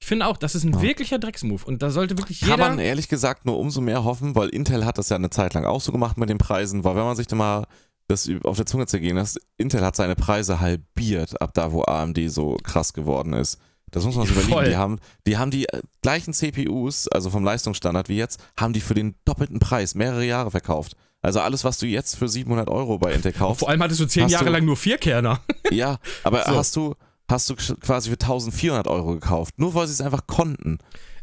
Ich finde auch, das ist ein Ja. wirklicher Drecksmove. Und da sollte wirklich Kann jeder. man ehrlich gesagt nur umso mehr hoffen, weil Intel hat das ja eine Zeit lang auch so gemacht mit den Preisen, weil wenn man sich da mal das auf der Zunge zergehen lässt, Intel hat seine Preise halbiert ab da, wo AMD so krass geworden ist. Das muss man sich Voll. überlegen. Die haben, die haben die äh, gleichen CPUs, also vom Leistungsstandard wie jetzt, haben die für den doppelten Preis mehrere Jahre verkauft. Also alles, was du jetzt für 700 Euro bei Intel kaufst, Vor allem hattest du zehn Jahre du- lang nur Vierkerner. ja, aber So. hast du hast du quasi für 1400 Euro gekauft, nur weil sie es einfach konnten.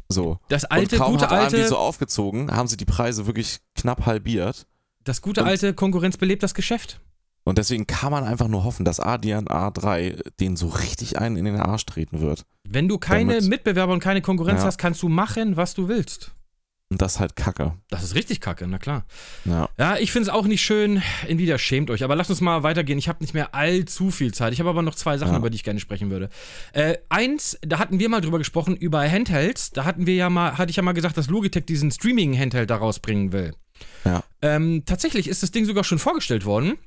So. Das alte, und kaum gute hat AMD alte, so aufgezogen, haben sie die Preise wirklich knapp halbiert. das gute und- alte Konkurrenz belebt das Geschäft. Und deswegen kann man einfach nur hoffen, dass Adrian A3 den so richtig einen in den Arsch treten wird. Wenn du keine Damit- Mitbewerber und keine Konkurrenz Ja. hast, kannst du machen, was du willst. Und das ist halt kacke. Das ist richtig kacke, na klar. Ja. Ja, ich finde es auch nicht schön. Nvidia schämt euch. Aber lasst uns mal weitergehen. Ich habe nicht mehr allzu viel Zeit. Ich habe aber noch zwei Sachen, Ja. über die ich gerne sprechen würde. Äh, eins, da hatten wir mal drüber gesprochen, über Handhelds. Da hatten wir ja mal, hatte ich ja mal gesagt, dass Logitech diesen Streaming-Handheld da rausbringen will. Ja. Ähm, tatsächlich ist das Ding sogar schon vorgestellt worden.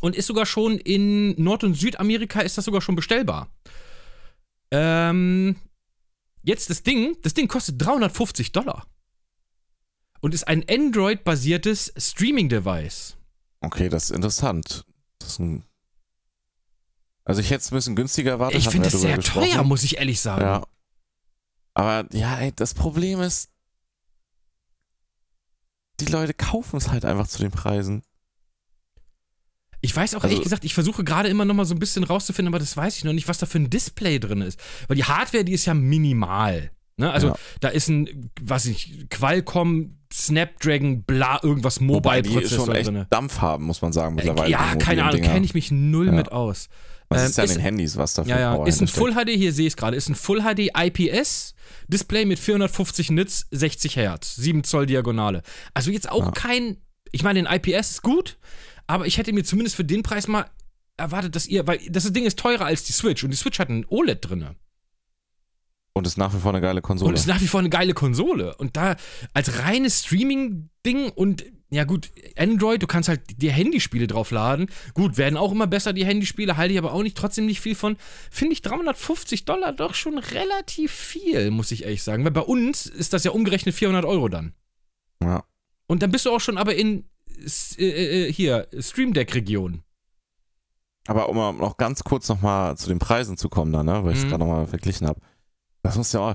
Und ist sogar schon in Nord- und Südamerika ist das sogar schon bestellbar. Ähm, jetzt das Ding, das Ding kostet 350 Dollar. Und ist ein Android-basiertes Streaming-Device. Okay, das ist interessant. Das ist ein also ich hätte es ein bisschen günstiger erwartet. Ich finde drüber sehr gesprochen. teuer, muss ich ehrlich sagen. Ja. Aber ja, ey, das Problem ist, die Leute kaufen es halt einfach zu den Preisen. Ich weiß auch Also- ehrlich gesagt, ich versuche gerade immer noch mal so ein bisschen rauszufinden, aber das weiß ich noch nicht, was da für ein Display drin ist. Weil die Hardware, die ist ja minimal. Ne? Also Ja. da ist ein, was ich, Qualcomm, Snapdragon, bla, irgendwas Mobile-Prozessor drin. Dampf haben, muss man sagen, mittlerweile. Äh, ja, die keine Ahnung, kenne ich mich null Ja. mit aus. Was Ähm, ist ja an den Handys, was da für Ja, ja, Power ist ein. Full HD, hier sehe ich es gerade, ist ein Full HD IPS Display mit 450 Nits, 60 Hertz, 7 Zoll Diagonale. Also jetzt auch Ja. kein, ich meine, den IPS ist gut, aber ich hätte mir zumindest für den Preis mal erwartet, dass ihr, weil das Ding ist teurer als die Switch und die Switch hat ein OLED drinne Und ist nach wie vor eine geile Konsole. und ist nach wie vor eine geile Konsole und da als reines Streaming-Ding und ja gut, Android, du kannst halt die Handyspiele draufladen. Gut, werden auch immer besser die Handyspiele, halte ich aber auch nicht trotzdem nicht viel von. Finde ich 350 Dollar doch schon relativ viel, muss ich ehrlich sagen. Weil bei uns ist das ja umgerechnet 400 Euro dann. ja. Und dann bist du auch schon aber in äh, äh, hier Stream Deck Region. Aber um noch ganz kurz nochmal zu den Preisen zu kommen, da, ne, weil ich es Mhm. gerade nochmal verglichen habe. Das muss ja auch.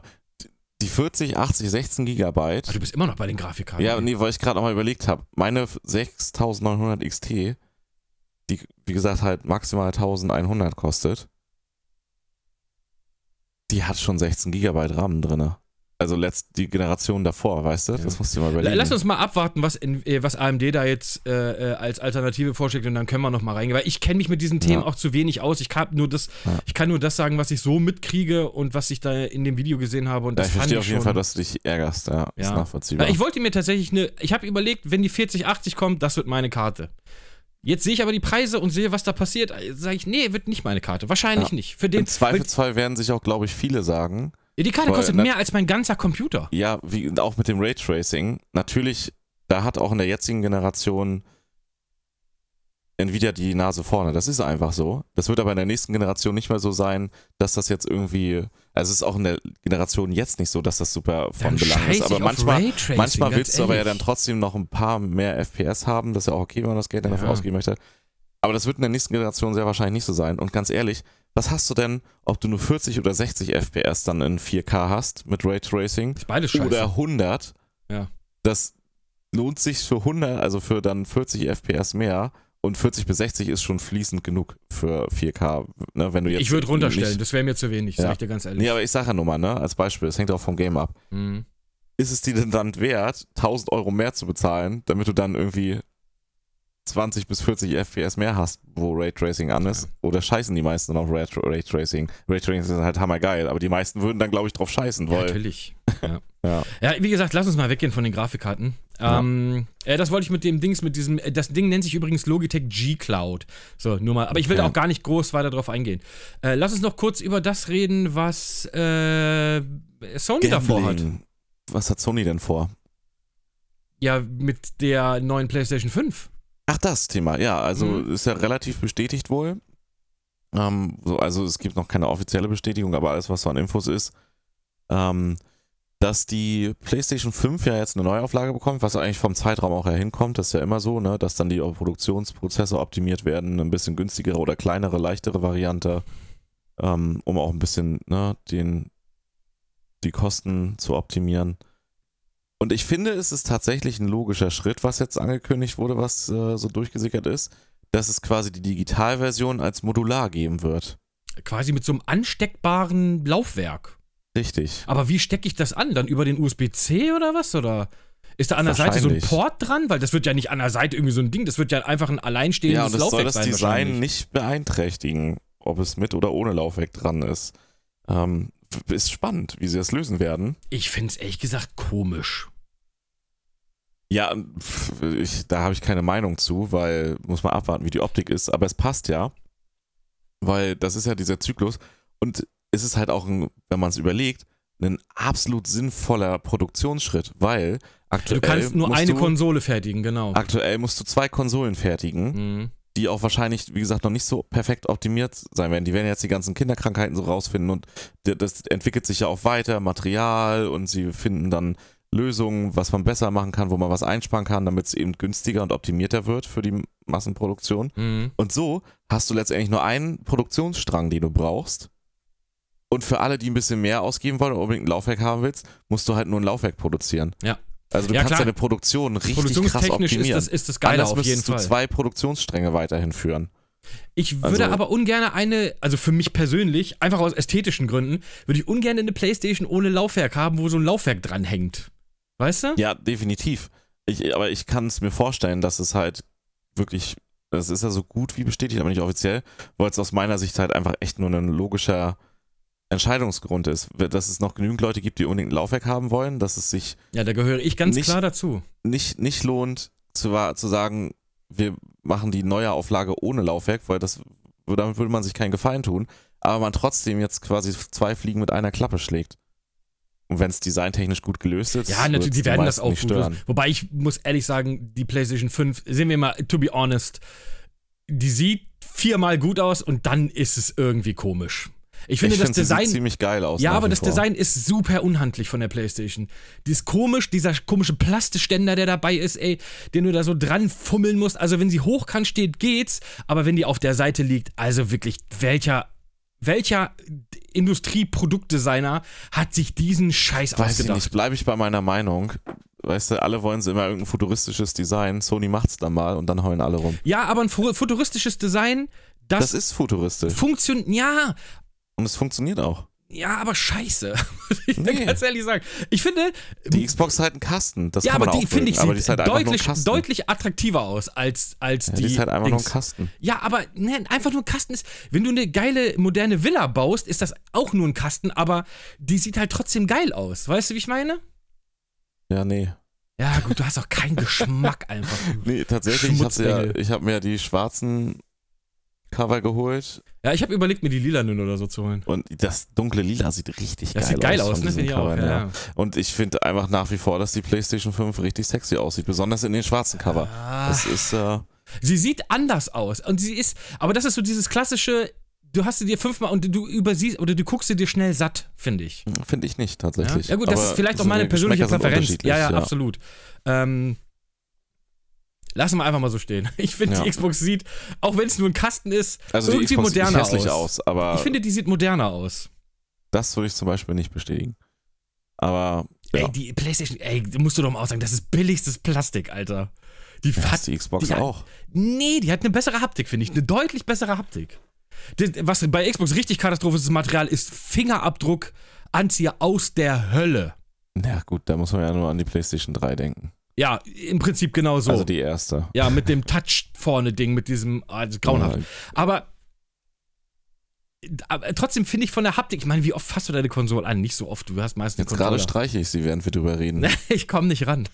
Die 40, 80, 16 Gigabyte. Aber du bist immer noch bei den Grafikkarten. Ja, nee, weil ich gerade nochmal überlegt habe. Meine 6900 XT, die wie gesagt halt maximal 1100 kostet, die hat schon 16 Gigabyte RAM drinne. Also letzt, die Generation davor, weißt du? Das musst du mal überlegen. Lass uns mal abwarten, was, in, äh, was AMD da jetzt äh, äh, als Alternative vorschlägt und dann können wir noch mal reingehen. Weil ich kenne mich mit diesen Themen Ja. auch zu wenig aus. Ich kann nur das, Ja. ich kann nur das sagen, was ich so mitkriege und was ich da in dem Video gesehen habe. Und ja, das ich fand verstehe ich auf jeden schon, Fall, dass du dich ärgerst, ja. Ist Ja. nachvollziehbar. Weil ich wollte mir tatsächlich eine, ich habe überlegt, wenn die 4080 kommt, das wird meine Karte. Jetzt sehe ich aber die Preise und sehe, was da passiert. Sage ich, nee, wird nicht meine Karte. Wahrscheinlich nicht. Für den, Im Zweifelsfall werden sich auch, glaube ich, viele sagen, die Karte weil- kostet mehr als mein ganzer Computer. ja, wie auch mit dem Raytracing, natürlich, da hat auch in der jetzigen Generation Nvidia die Nase vorne. Das ist einfach so. Das wird aber in der nächsten Generation nicht mehr so sein, dass das jetzt irgendwie, also es ist auch in der Generation jetzt nicht so, dass das super von Dann Belang ist. Aber manchmal, manchmal willst du aber ja dann trotzdem noch ein paar mehr FPS haben. Das ist ja auch okay, wenn man das Geld dann dafür Ja. ausgeben möchte. Aber das wird in der nächsten Generation sehr wahrscheinlich nicht so sein. Und ganz ehrlich, was hast du denn, ob du nur 40 oder 60 FPS dann in 4K hast mit Raytracing beides scheiße. oder 100? Ja. Das lohnt sich für 100, also für dann 40 FPS mehr. Und 40 bis 60 ist schon fließend genug für 4K. Ne, wenn du jetzt ich würde runterstellen, Nicht, das wäre mir zu wenig, sag Ja. ich dir ganz ehrlich. nee, aber ich sage ja nur mal, ne, als Beispiel, das hängt auch vom Game ab. Mhm. ist es dir denn dann wert, 1000 Euro mehr zu bezahlen, damit du dann irgendwie 20 bis 40 FPS mehr hast, wo Raytracing an ist? Oder scheißen die meisten dann auf Ray Raytracing? Raytracing ist halt hammergeil, aber die meisten würden dann, glaube ich, drauf scheißen, Ja, weil. natürlich. Ja. Ja. ja, wie gesagt, lass uns mal weggehen von den Grafikkarten. Ja. Ähm, äh, das wollte ich mit dem Dings, mit diesem, äh, das Ding nennt sich übrigens Logitech G Cloud. So, nur mal, aber ich will auch gar nicht groß weiter drauf eingehen. Äh, lass uns noch kurz über das reden, was äh, Sony davor hat. Gambling. Was hat Sony denn vor? Ja, mit der neuen PlayStation 5. Ach, das Thema, ja, also Mhm. ist ja relativ bestätigt wohl. Ähm, so, also es gibt noch keine offizielle Bestätigung, aber alles, was so an Infos ist, ähm, dass die PlayStation 5 ja jetzt eine Neuauflage bekommt, was eigentlich vom Zeitraum auch her hinkommt, das ist ja immer so, ne, dass dann die Produktionsprozesse optimiert werden, ein bisschen günstigere oder kleinere, leichtere Variante, ähm, um auch ein bisschen ne, den, die Kosten zu optimieren. Und ich finde, es ist tatsächlich ein logischer Schritt, was jetzt angekündigt wurde, was äh, so durchgesickert ist, dass es quasi die Digitalversion als Modular geben wird. Quasi mit so einem ansteckbaren Laufwerk. Richtig. Aber wie stecke ich das an? Dann über den USB-C oder was? Oder ist da an der Seite so ein. Port dran? Weil das wird ja nicht an der Seite irgendwie so ein Ding, das wird ja einfach ein alleinstehendes Ja, und das Laufwerk soll das sein. Design nicht beeinträchtigen, ob es mit oder ohne Laufwerk dran ist. Ähm, ist spannend, wie sie das lösen werden. Ich finde es ehrlich gesagt komisch. Ja, ich, da habe ich keine Meinung zu, weil muss man abwarten, wie die Optik ist. Aber es passt ja, weil das ist ja dieser Zyklus. Und es ist halt auch, ein, wenn man es überlegt, ein absolut sinnvoller Produktionsschritt, weil aktuell Du kannst nur eine du, Konsole fertigen, genau. aktuell musst du zwei Konsolen fertigen, Mhm. die auch wahrscheinlich, wie gesagt, noch nicht so perfekt optimiert sein werden. Die werden jetzt die ganzen Kinderkrankheiten so rausfinden und das entwickelt sich ja auch weiter, Material und sie finden dann Lösungen, was man besser machen kann, wo man was einsparen kann, damit es eben günstiger und optimierter wird für die Massenproduktion. Mhm. Und so hast du letztendlich nur einen Produktionsstrang, den du brauchst. Und für alle, die ein bisschen mehr ausgeben wollen und unbedingt ein Laufwerk haben willst, musst du halt nur ein Laufwerk produzieren. Ja. Also du Ja, kannst klar. deine Produktion richtig krass Produktionstechnisch ist optimieren. das, ist das geile auf jeden du Fall. zwei Produktionsstränge weiterhin führen. Ich würde Also- aber ungern eine, also für mich persönlich, einfach aus ästhetischen Gründen, würde ich ungern eine Playstation ohne Laufwerk haben, wo so ein Laufwerk dran hängt. Weißt du? Ja, definitiv. Ich, aber ich kann es mir vorstellen, dass es halt wirklich, das ist ja so gut wie bestätigt, aber nicht offiziell, weil es aus meiner Sicht halt einfach echt nur ein logischer Entscheidungsgrund ist. Dass es noch genügend Leute gibt, die unbedingt ein Laufwerk haben wollen, dass es sich Ja, da gehöre ich ganz Nicht- klar dazu. nicht, nicht lohnt, zu, zu sagen, wir machen die neue Auflage ohne Laufwerk, weil das damit würde man sich keinen Gefallen tun, aber man trotzdem jetzt quasi zwei Fliegen mit einer Klappe schlägt. Und wenn es designtechnisch gut gelöst ist, Ja, natürlich, die werden das auch gut stören. lösen. Wobei ich muss ehrlich sagen, die PlayStation 5, sehen wir mal, to be honest, die sieht viermal gut aus und dann ist es irgendwie komisch. Ich finde ich das sie sieht Design. ziemlich geil aus. Ja, aber das vor. Design ist super unhandlich von der PlayStation. Die ist komisch, dieser komische Plastiständer, der dabei ist, ey, den du da so dran fummeln musst. Also, wenn sie hochkant steht, geht's. Aber wenn die auf der Seite liegt, also wirklich, welcher, welcher Industrieproduktdesigner hat sich diesen Scheiß Weiß ich ausgedacht? nicht, bleibe ich bei meiner Meinung. Weißt du, alle wollen sie immer irgendein futuristisches Design. Sony macht's dann mal und dann heulen alle rum. Ja, aber ein fu- futuristisches Design, das, Das, ist futuristisch. funktioniert. Ja, Und es funktioniert auch. Ja, aber scheiße. Ich Nee. ganz ehrlich sagen. Ich finde, Die Xbox ist halt ein Kasten. Das ja, kann man aber die finde ich aber sieht halt deutlich, deutlich attraktiver aus als, als ja, die. die ist halt einfach nur ein Dings. Kasten. Ja, aber ne, einfach nur ein Kasten ist. Wenn du eine geile moderne Villa baust, ist das auch nur ein Kasten, aber die sieht halt trotzdem geil aus. Weißt du, wie ich meine? Ja, nee. Ja, gut, du hast auch keinen Geschmack einfach. Nee, tatsächlich, ich habe ja, ich hab mir die schwarzen Cover geholt Ja, ich habe überlegt, mir die lilanen oder so zu holen. und das dunkle Lila sieht richtig Das geil sieht geil aus. aus, ne? Finde ich auch. Covern, Ja. Und ich finde einfach nach wie vor, dass die PlayStation 5 richtig sexy aussieht, besonders in den schwarzen Cover. Ah. Das ist, äh, Sie sieht anders aus. Und sie ist, aber das ist so dieses klassische, du hast sie dir fünfmal und du übersiehst oder du guckst sie dir schnell satt, finde ich. finde ich nicht Ja, tatsächlich. ja gut, das Aber ist vielleicht auch meine persönliche Präferenz. unterschiedlich, Ja, ja, absolut. Ähm, Lassen wir einfach mal so stehen. Ich finde, Ja. die Xbox sieht, auch wenn es nur ein Kasten ist, Also die irgendwie Xbox sieht moderner hässlich aus. aus, aber Ich finde, die sieht moderner aus. das würde ich zum Beispiel nicht bestätigen. Aber ja, Ey, die PlayStation, ey, musst du doch mal auch sagen, das ist billigstes Plastik, Alter. Die ja, hat ist die Xbox die hat- auch. Nee, die hat eine bessere Haptik, finde ich. Eine deutlich bessere Haptik. Das, was bei Xbox richtig katastrophisches Material ist, Fingerabdruck, Anzieher aus der Hölle. Ja gut, da muss man ja nur an die PlayStation 3 denken. Ja, im Prinzip genau so. Also die erste. ja, mit dem Touch vorne Ding, mit diesem, ist grauenhaft. Ja, Aber, aber trotzdem finde ich von der Haptik, ich meine, wie oft fasst du deine Konsole an? Nicht so oft, du hast meistens Jetzt gerade streiche ich sie, während wir drüber reden. Ich komme nicht ran.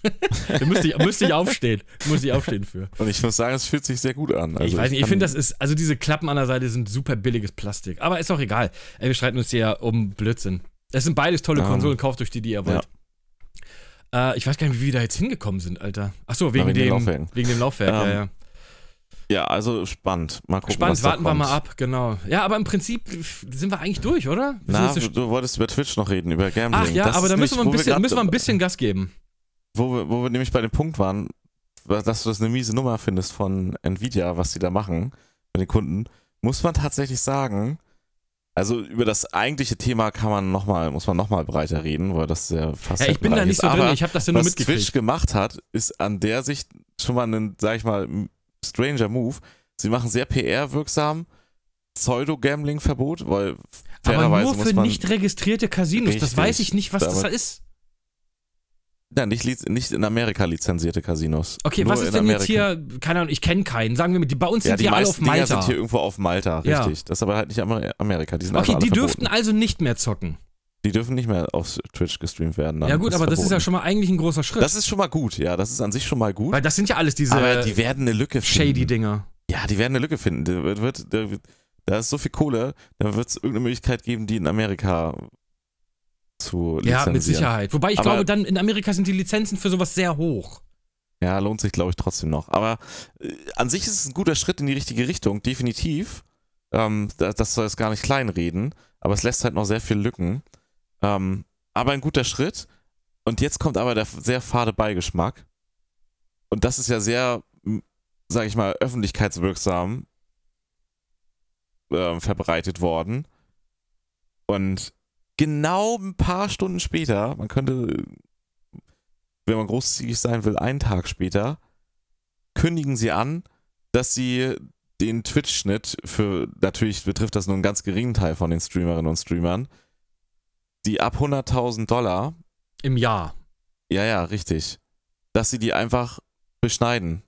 da müsste ich, müsste ich aufstehen. Müsste ich aufstehen für. Und ich muss sagen, es fühlt sich sehr gut an. Also ich weiß nicht, ich finde, das ist, also diese Klappen an der Seite sind super billiges Plastik. Aber ist auch egal. Ey, wir streiten uns hier ja um Blödsinn. Es sind beides tolle Konsolen, kauft euch die, die ihr wollt. Äh, ich weiß gar nicht, wie wir da jetzt hingekommen sind, Alter. Achso, wegen, wegen dem, Laufwerken. wegen dem Laufwerk, ja, Ähm, ja. Ja, also spannend. Mal gucken, Spannend, warten wir mal ab, genau. Ja, aber im Prinzip sind wir eigentlich durch, oder? Na, du, wolltest über Twitch noch reden, über Gambling. Ach ja, Das aber da müssen wir, ein nicht, bisschen, grad- müssen wir ein bisschen Gas geben. Wo wir, wo wir nämlich bei dem Punkt waren, dass du das eine miese Nummer findest von Nvidia, was die da machen mit den Kunden, muss man tatsächlich sagen, also über das eigentliche Thema kann man noch mal, muss man nochmal breiter reden, weil das ja fast Ja, ich bin da nicht so aber drin, ich habe das ja nur was Twitch mitgekriegt. gemacht hat, ist an der Sicht schon mal ein, sag ich mal, stranger Move. Sie machen sehr PR-wirksam Pseudo-Gambling-Verbot, weil Aber nur für nicht registrierte Casinos. Das weiß ich nicht, was das Damit- ist. Ja, nicht, nicht in Amerika lizenzierte Casinos. Okay, Nur was ist denn Amerika. jetzt hier, keine Ahnung, ich kenne keinen. Sagen wir mal, die, bei uns Ja, sind die die alle auf meisten Dinger Malta. sind hier irgendwo auf Malta, Ja. richtig. Das ist aber halt nicht Amer- Amerika. Die sind Okay, alle die dürften verboten. also nicht mehr zocken. Die dürfen nicht mehr auf Twitch gestreamt werden. ja gut, aber das ist ja verboten. schon mal eigentlich ein großer Schritt. Das ist schon mal gut, ja. Das ist an sich schon mal gut. Weil das sind ja alles diese aber die werden eine Lücke finden. shady Dinger. Ja, die werden eine Lücke finden. Da, wird, da, da ist so viel Kohle, da wird es irgendeine Möglichkeit geben, die in Amerika zu lizenzieren. Ja, mit Sicherheit. Wobei ich Aber- glaube, dann in Amerika sind die Lizenzen für sowas sehr hoch. Ja, lohnt sich, glaube ich, trotzdem noch. Aber äh, an sich ist es ein guter Schritt in die richtige Richtung, definitiv. Ähm, das, das soll es gar nicht kleinreden, aber es lässt halt noch sehr viele Lücken. Ähm, aber ein guter Schritt. Und jetzt kommt aber der sehr fade Beigeschmack. Und das ist ja sehr, sage ich mal, öffentlichkeitswirksam ähm, verbreitet worden. Und genau ein paar Stunden später, man könnte wenn man großzügig sein will, einen Tag später, kündigen sie an, dass sie den Twitch-Schnitt für, natürlich betrifft das nur einen ganz geringen Teil von den Streamerinnen und Streamern, die ab 100.000 Dollar, Im Jahr. ja, ja, richtig, dass sie die einfach beschneiden.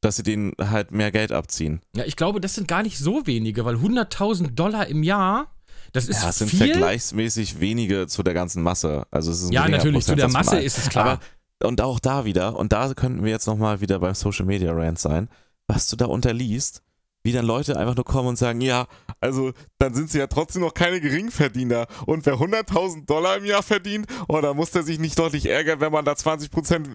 Dass sie denen halt mehr Geld abziehen. Ja, ich glaube, das sind gar nicht so wenige, weil 100.000 Dollar im Jahr, das ist ja, es sind viel. vergleichsmäßig wenige zu der ganzen Masse. Also es ist ein Ja, natürlich, zu der Masse ist es klar. Aber und auch da wieder, und da könnten wir jetzt nochmal wieder beim Social Media Rant sein, was du da unterliest, wie dann Leute einfach nur kommen und sagen, ja, also dann sind sie ja trotzdem noch keine Geringverdiener. Und wer 100.000 Dollar im Jahr verdient, oh, da muss der sich nicht deutlich ärgern, wenn man da 20%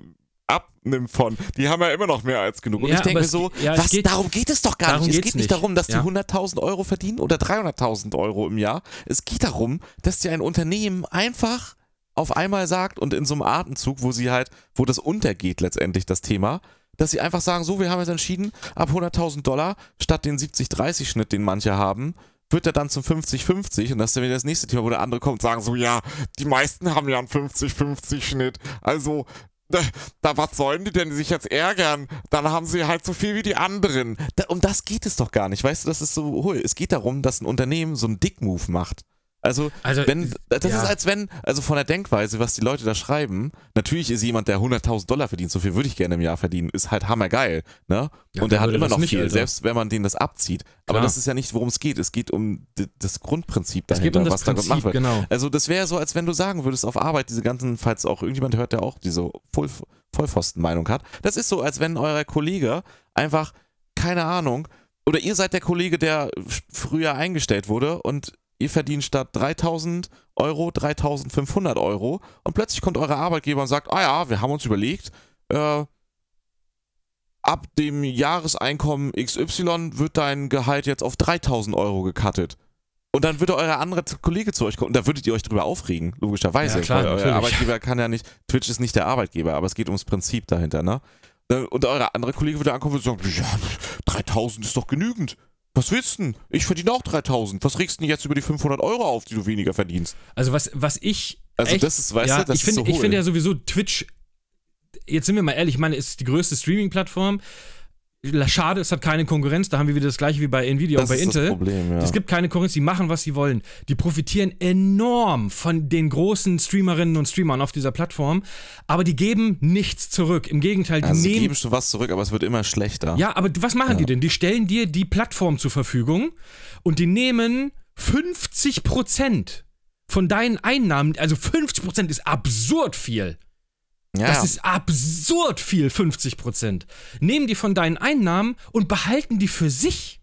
abnimmt von. Die haben ja immer noch mehr als genug. Und Ja, ich denke mir so, ja, was, geht- darum geht es doch gar nicht. Es geht nicht nicht. darum, dass Ja. die 100.000 Euro verdienen oder 300.000 Euro im Jahr. Es geht darum, dass dir ein Unternehmen einfach auf einmal sagt und in so einem Atemzug, wo sie halt, wo das untergeht letztendlich das Thema, dass sie einfach sagen, so, wir haben jetzt entschieden, ab 100.000 Dollar statt den 70-30-Schnitt, den manche haben, wird er dann zum 50-50 und das ist dann wieder das nächste Thema, wo der andere kommt und sagen so, ja, die meisten haben ja einen 50-50-Schnitt, also da, da, was sollen die denn sich jetzt ärgern? Dann haben sie halt so viel wie die anderen. Da, um das geht es doch gar nicht, weißt du, das ist so, hui. es geht darum, dass ein Unternehmen so einen Dick-Move macht. Also, Also, wenn, das ja. ist als wenn, also von der Denkweise, was die Leute da schreiben, natürlich ist jemand, der 100.000 Dollar verdient, so viel würde ich gerne im Jahr verdienen, ist halt hammergeil, ne? Ja, und der hat immer noch nicht, viel, Alter? selbst wenn man denen das abzieht. Aber Klar. das ist ja nicht, worum es geht. Es geht um das Grundprinzip dahinter, um das was da gemacht wird. genau. Also das wäre so, als wenn du sagen würdest auf Arbeit, diese ganzen, falls auch irgendjemand hört, der auch diese Voll, Vollpfosten-Meinung hat, das ist so, als wenn euer Kollege einfach, keine Ahnung, oder ihr seid der Kollege, der früher eingestellt wurde und ihr verdient statt 3000 Euro 3500 Euro und plötzlich kommt euer Arbeitgeber und sagt, ah ja, wir haben uns überlegt, äh, ab dem Jahreseinkommen XY wird dein Gehalt jetzt auf 3000 Euro gecuttet. Und dann würde euer anderer Kollege zu euch kommen und da würdet ihr euch drüber aufregen, logischerweise. Ja, klar, euer. Arbeitgeber kann ja nicht, Twitch ist nicht der Arbeitgeber, aber es geht ums Prinzip dahinter, ne? Und euer anderer Kollege würde ankommen und sagen, ja, 3000 ist doch genügend. Was willst du denn? Ich verdiene auch 3000. Was regst du denn jetzt über die 500 Euro auf, die du weniger verdienst? Also was, was ich Also echt, das ist, weißt ja, du, das ich finde ist so ich finde ja sowieso Twitch, jetzt sind wir mal ehrlich, ich meine, es ist die größte Streaming-Plattform. Schade, es hat keine Konkurrenz, da haben wir wieder das gleiche wie bei Nvidia das und bei Intel. das Problem, ja. Es gibt keine Konkurrenz, die machen, was sie wollen. Die profitieren enorm von den großen Streamerinnen und Streamern auf dieser Plattform, aber die geben nichts zurück. Im Gegenteil, die also nehmen. geben schon was zurück, aber es wird immer schlechter. Ja, aber was machen Ja. die denn? Die stellen dir die Plattform zur Verfügung und die nehmen 50% von deinen Einnahmen, also 50% ist absurd viel. Ja. Das ist absurd viel, 50%. Nehmen die von deinen Einnahmen und behalten die für sich.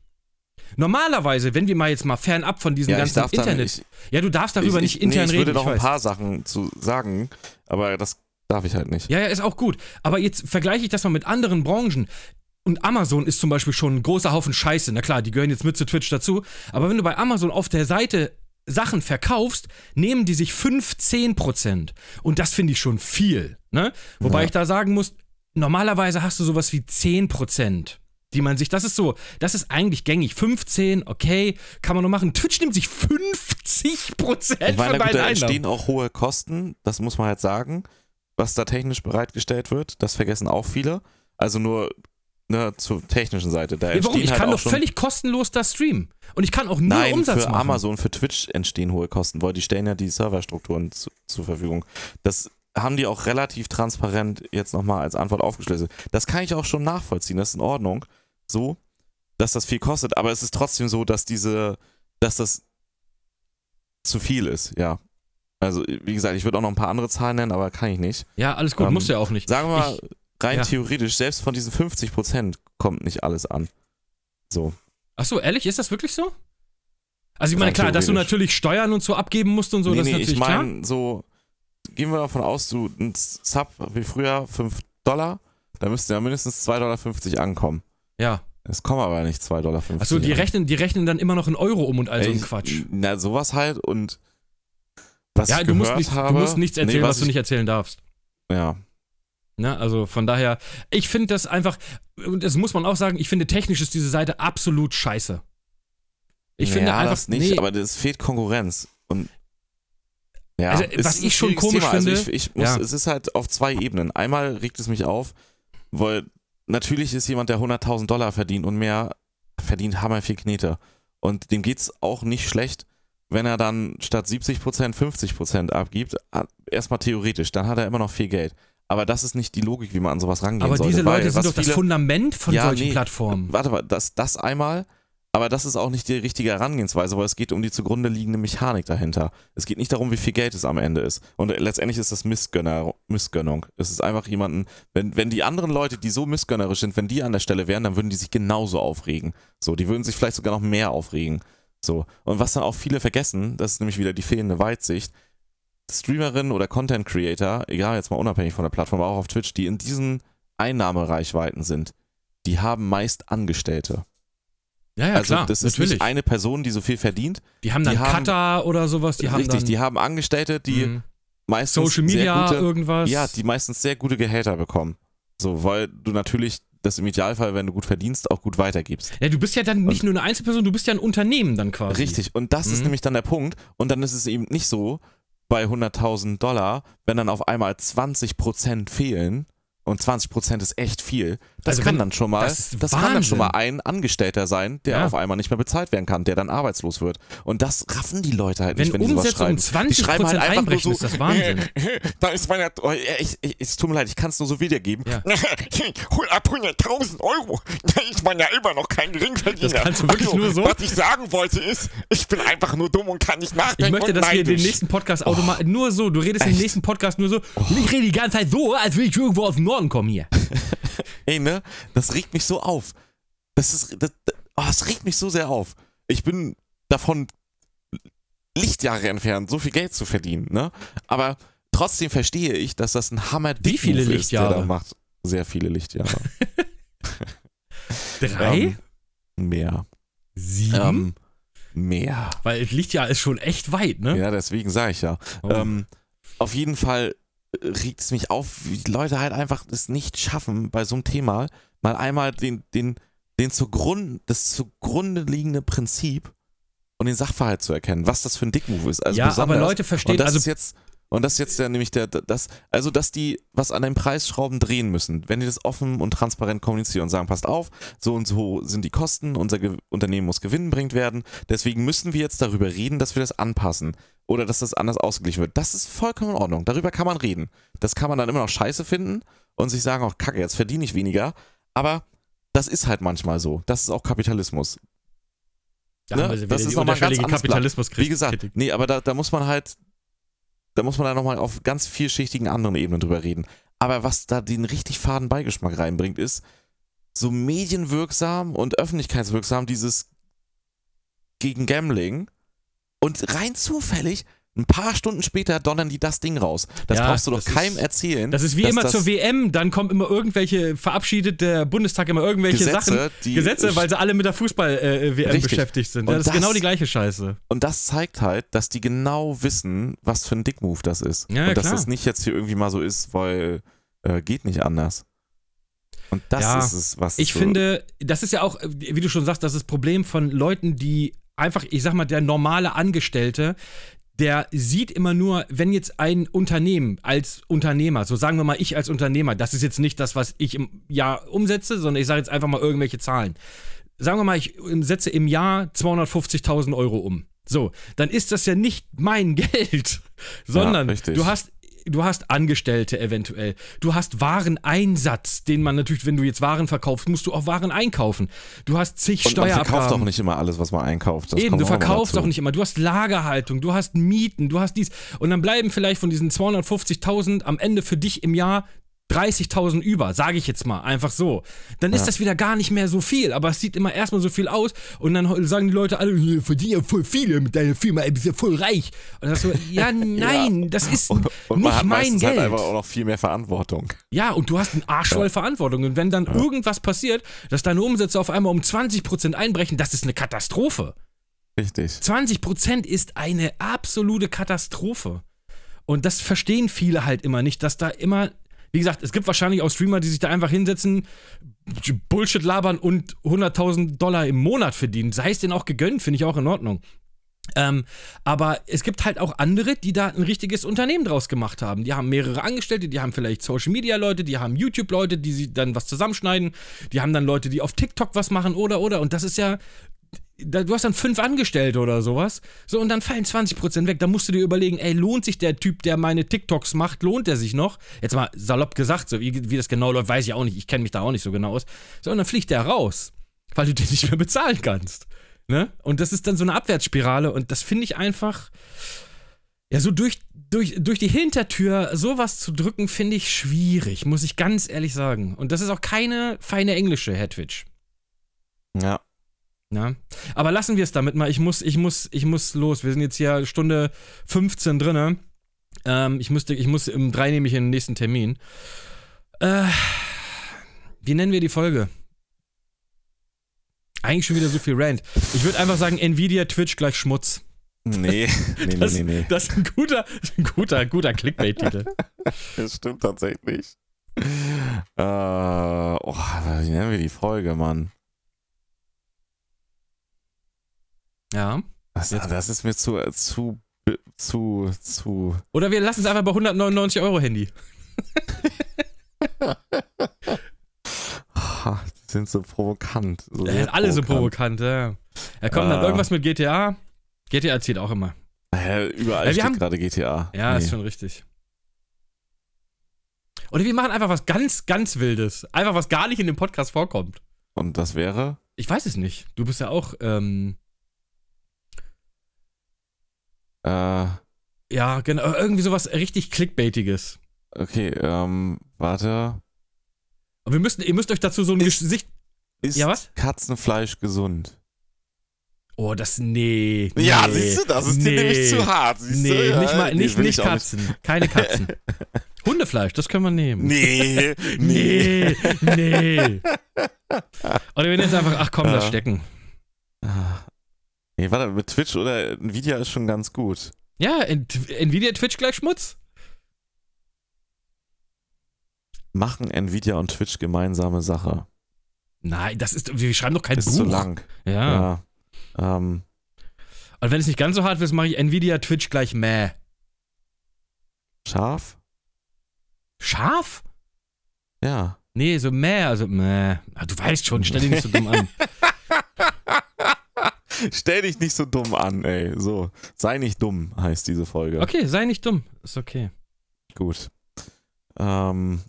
Normalerweise, wenn wir mal jetzt mal fernab von diesem ja, ich ganzen darf dann Internet. nicht. ja, du darfst darüber ich, nicht ich, intern nee, ich reden. würde noch ich ein paar Sachen zu sagen, aber das darf ich halt nicht. Ja, ja, ist auch gut. Aber jetzt vergleiche ich das mal mit anderen Branchen. Und Amazon ist zum Beispiel schon ein großer Haufen Scheiße. Na klar, die gehören jetzt mit zu Twitch dazu. Aber wenn du bei Amazon auf der Seite Sachen verkaufst, nehmen die sich 15%. Und das finde ich schon viel. Ne? Wobei Ja. ich da sagen muss, normalerweise hast du sowas wie 10%. Die man sich, das ist so, das ist eigentlich gängig. 15, okay, kann man nur machen. Twitch nimmt sich 50% Ich meine, von deinen da Einnahmen. entstehen auch hohe Kosten, das muss man halt sagen, was da technisch bereitgestellt wird. Das vergessen auch viele. Also nur ne, zur technischen Seite. Da Ja, warum? Ich halt kann doch völlig kostenlos da streamen. Und ich kann auch nur Nein, Umsatz für machen. Amazon, für Twitch entstehen hohe Kosten, weil die stellen ja die Serverstrukturen zu, zur Verfügung. Das haben die auch relativ transparent jetzt nochmal als Antwort aufgeschlüsselt. Das kann ich auch schon nachvollziehen, das ist in Ordnung. So, dass das viel kostet, aber es ist trotzdem so, dass diese, dass das zu viel ist, ja. Also, wie gesagt, ich würde auch noch ein paar andere Zahlen nennen, aber kann ich nicht. Ja, alles gut, Ähm, musst du ja auch nicht. Sagen wir mal, Ich- rein ja. theoretisch, selbst von diesen 50% kommt nicht alles an. So. Achso, ehrlich, ist das wirklich so? Also ich meine, klar, dass du natürlich Steuern und so abgeben musst und so, nee, das nee, ist natürlich ich klar. meine, so, gehen wir davon aus, du, ein Sub wie früher 5 Dollar, da müssten ja mindestens 2,50 Dollar ankommen. Ja. Es kommen aber nicht 2,50 Dollar. Achso, die an. rechnen, die rechnen dann immer noch in Euro um und all so ein Quatsch. Na, sowas halt und was Ja, ich du musst, gehört nicht, habe, du musst nichts erzählen, nee, was, du ich, nicht erzählen darfst. Ja, Ne? Also von daher, ich finde das einfach, und das muss man auch sagen, ich finde technisch ist diese Seite absolut scheiße. Ich finde ja, einfach, das nicht, nee, aber es fehlt Konkurrenz und ja, Also, es was ich schon komisch Thema. Also finde- ich, ich muss, Ja. es ist halt auf zwei Ebenen. Einmal regt es mich auf, weil natürlich ist jemand, der 100.000 Dollar verdient und mehr, verdient hammer viel Knete. Und dem geht's auch nicht schlecht, wenn er dann statt 70% 50% abgibt. Ah, Erstmal theoretisch, dann hat er immer noch viel Geld. Aber das ist nicht die Logik, wie man an sowas rangehen aber sollte. diese weil Leute sind doch das Fundament von Ja, solchen nee, Plattformen. Warte mal, das, das einmal, aber das ist auch nicht die richtige Herangehensweise, weil es geht um die zugrunde liegende Mechanik dahinter. Es geht nicht darum, wie viel Geld es am Ende ist. Und letztendlich ist das Missgönner, Missgönnung. Es ist einfach jemanden, wenn, wenn die anderen Leute, die so missgönnerisch sind, wenn die an der Stelle wären, dann würden die sich genauso aufregen. So, die würden sich vielleicht sogar noch mehr aufregen. So. Und was dann auch viele vergessen, das ist nämlich wieder die fehlende Weitsicht, Streamerinnen oder Content Creator, egal jetzt mal unabhängig von der Plattform, aber auch auf Twitch, die in diesen Einnahmereichweiten sind, die haben meist Angestellte. Ja, ja, also klar, das ist natürlich. nicht eine Person, die so viel verdient. die haben dann die haben- Cutter oder sowas, die haben Richtig, dann die haben Angestellte, die Mhm. meistens Social Media sehr gute, irgendwas. ja, die meistens sehr gute Gehälter bekommen. So, weil du natürlich das im Idealfall, wenn du gut verdienst, auch gut weitergibst. Ja, du bist ja dann nicht nur eine Einzelperson, du bist ja ein Unternehmen dann quasi. Richtig. Und das ist Mhm. nämlich dann der Punkt. Und dann ist es eben nicht so bei 100.000 Dollar, wenn dann auf einmal 20% fehlen. Und 20% ist echt viel. Das Also kann dann schon mal, das das, kann dann schon mal ein Angestellter sein, der Ja. auf einmal nicht mehr bezahlt werden kann, der dann arbeitslos wird. Und das raffen die Leute halt Wenn nicht, wenn die sowas Umsätze um schreiben. 20% die schreiben halt einfach nur so, ist das Wahnsinn. da ist meine, oh, ich, ich, es tut mir leid, ich kann es nur so wiedergeben. Ja. Ab 100.000 Euro. Da ist man ja immer noch kein Geringverdiener. Das kannst du wirklich also, nur so? Was ich sagen wollte ist, ich bin einfach nur dumm und kann nicht nachdenken Ich möchte, dass wir den nächsten Podcast automatisch nur so, du redest im Echt? nächsten Podcast nur so und ich rede die ganze Zeit so, als will ich irgendwo aus dem Norden kommen hier. Ey, ne? Das regt mich so auf. Das ist, das, oh, das regt mich so sehr auf. Ich bin davon Lichtjahre entfernt, so viel Geld zu verdienen, ne? Aber trotzdem verstehe ich, dass das ein hammer Wie viele Ist, der Lichtjahre? macht. Sehr viele Lichtjahre. Drei? Ähm, mehr. sieben? Ähm, mehr. Weil Lichtjahr ist schon echt weit, ne? Ja, deswegen sage ich ja. Oh. Ähm, auf jeden Fall regt es mich auf, wie die Leute halt einfach es nicht schaffen, bei so einem Thema mal einmal den, den, den zugrunde, das zugrunde liegende Prinzip und den Sachverhalt zu erkennen, was das für ein Dickmove ist. Also ja, besonders, aber Leute verstehen, also jetzt und das ist jetzt ja nämlich der, das, also dass die was an den Preisschrauben drehen müssen, wenn die das offen und transparent kommunizieren und sagen, passt auf, so und so sind die Kosten, unser Ge Unternehmen muss gewinnbringend werden, deswegen müssen wir jetzt darüber reden, dass wir das anpassen oder dass das anders ausgeglichen wird. Das ist vollkommen in Ordnung, darüber kann man reden. Das kann man dann immer noch scheiße finden und sich sagen, oh kacke, jetzt verdiene ich weniger, aber das ist halt manchmal so. Das ist auch Kapitalismus. Da Ne? Das ist nochmal ganz unterschwellige anderes Blatt. Kapitalismus Wie gesagt, nee, aber da, da muss man halt, da muss man da nochmal auf ganz vielschichtigen anderen Ebenen drüber reden. Aber was da den richtig faden Beigeschmack reinbringt, ist so medienwirksam und öffentlichkeitswirksam dieses gegen Gambling und rein zufällig ein paar Stunden später donnern die das Ding raus. Das Ja, brauchst du doch keinem ist- erzählen. Das ist wie immer zur WM, dann kommen immer irgendwelche, verabschiedet der Bundestag immer irgendwelche Gesetze, Sachen, die- Gesetze, weil sie alle mit der Fußball-WM Richtig. beschäftigt sind. Und das ist das- genau die gleiche Scheiße. Und das zeigt halt, dass die genau wissen, was für ein Dickmove das ist. Ja, ja, und dass klar. das nicht jetzt hier irgendwie mal so ist, weil äh, geht nicht anders. Und das Ja, ist es, was Ich so, finde, das ist ja auch, wie du schon sagst, das ist das Problem von Leuten, die einfach, ich sag mal, der normale Angestellte, der sieht immer nur, wenn jetzt ein Unternehmen als Unternehmer, so sagen wir mal ich als Unternehmer, das ist jetzt nicht das, was ich im Jahr umsetze, sondern ich sage jetzt einfach mal irgendwelche Zahlen. Sagen wir mal, ich setze im Jahr 250.000 Euro um. So, dann ist das ja nicht mein Geld, sondern richtig. du hast du hast Angestellte eventuell. Du hast Wareneinsatz, den man natürlich, wenn du jetzt Waren verkaufst, musst du auch Waren einkaufen. Du hast zig und man verkauft Steuerabgaben. doch nicht immer alles, was man einkauft. Das Eben, du verkaufst auch nicht immer. Du hast Lagerhaltung, du hast Mieten, du hast dies. Und dann bleiben vielleicht von diesen 250.000 am Ende für dich im Jahr 30.000 über, sage ich jetzt mal, einfach so. Dann ist Ja. das wieder gar nicht mehr so viel, aber es sieht immer erstmal so viel aus und dann sagen die Leute alle, "Ihr verdient ja voll viele mit deiner Firma, du bist ja voll reich. Und das so, ja, nein, das ist Und, und nicht man hat mein Geld. halt einfach auch noch viel mehr Verantwortung. Ja, und du hast einen Arsch voll Verantwortung. Und wenn dann irgendwas passiert, dass deine Umsätze auf einmal um 20% einbrechen, das ist eine Katastrophe. Richtig. 20% ist eine absolute Katastrophe. Und das verstehen viele halt immer nicht, dass da immer, wie gesagt, es gibt wahrscheinlich auch Streamer, die sich da einfach hinsetzen, Bullshit labern und 100.000 Dollar im Monat verdienen. Sei es denen auch gegönnt, finde ich auch in Ordnung. Ähm, aber es gibt halt auch andere, die da ein richtiges Unternehmen draus gemacht haben. Die haben mehrere Angestellte, die haben vielleicht Social Media Leute, die haben YouTube Leute, die dann was zusammenschneiden, die haben dann Leute, die auf TikTok was machen oder oder. Und das ist ja, da, du hast dann fünf Angestellte oder sowas. So, und dann fallen 20% weg. Da musst du dir überlegen, ey, lohnt sich der Typ, der meine TikToks macht, lohnt der sich noch? Jetzt mal salopp gesagt, so wie, wie das genau läuft, weiß ich auch nicht. Ich kenne mich da auch nicht so genau aus. So, und dann fliegt der raus, weil du den nicht mehr bezahlen kannst. Ne? Und das ist dann so eine Abwärtsspirale und das finde ich einfach. Ja, so durch, durch, durch die Hintertür sowas zu drücken, finde ich schwierig, muss ich ganz ehrlich sagen. Und das ist auch keine feine englische, Twitch. Ja. Ja. Aber lassen wir es damit mal. Ich muss, ich muss, ich muss los. Wir sind jetzt hier Stunde 15 drinne. Ähm, ich müsste, ich muss im 3 nehme ich in den nächsten Termin. Äh, wie nennen wir die Folge? Eigentlich schon wieder so viel Rant. Ich würde einfach sagen, Nvidia, Twitch gleich Schmutz. Nee, nee, nee, Das, nee, nee. das ist ein guter, ein guter, guter Clickbait-Titel. Das stimmt tatsächlich. Äh, oh, wie nennen wir die Folge, Mann? Ja. Das, das ist mir zu, zu, zu, zu. Oder wir lassen es einfach bei 199 Euro Handy. Die sind so provokant. So Ja, alle so provokant, ja. Ja, komm, dann Ah. irgendwas mit GTA. GTA zieht auch immer. Hä, überall Ja, steht haben- gerade GTA. Ja, Nee. ist schon richtig. Oder wir machen einfach was ganz, ganz Wildes. Einfach was gar nicht in dem Podcast vorkommt. Und das wäre? Ich weiß es nicht. Du bist ja auch, ähm, Äh, ja, genau, irgendwie sowas richtig Clickbaitiges. okay, ähm, warte. Aber wir müssen, ihr müsst euch dazu so ein Ist- Gesicht. Ist Ja, was? Katzenfleisch gesund? Oh, das, nee. Ja, nee, siehst du, das ist dir nee, nämlich zu hart. Siehst Nee, du? nicht Ja, mal, nee, nicht, will nicht Katzen. Keine Katzen. Hundefleisch, das können wir nehmen. Nee, Nee, nee. Oder wir nennen es einfach, ach komm, lass Ja. stecken. Nee, warte, mit Twitch oder Nvidia ist schon ganz gut. Ja, Nvidia Twitch gleich Schmutz. machen Nvidia und Twitch gemeinsame Sache. Nein, das ist, wir schreiben doch kein Ist Buch. zu lang. Ja. Ja. Ähm, Und wenn es nicht ganz so hart wird, mache ich Nvidia Twitch gleich meh. scharf? Scharf? Ja. Nee, so meh, also meh. Ah, du weißt schon, stell dich nicht so dumm an. Stell dich nicht so dumm an, ey. So, sei nicht dumm, heißt diese Folge. Okay, sei nicht dumm. Ist okay. Gut. Ähm,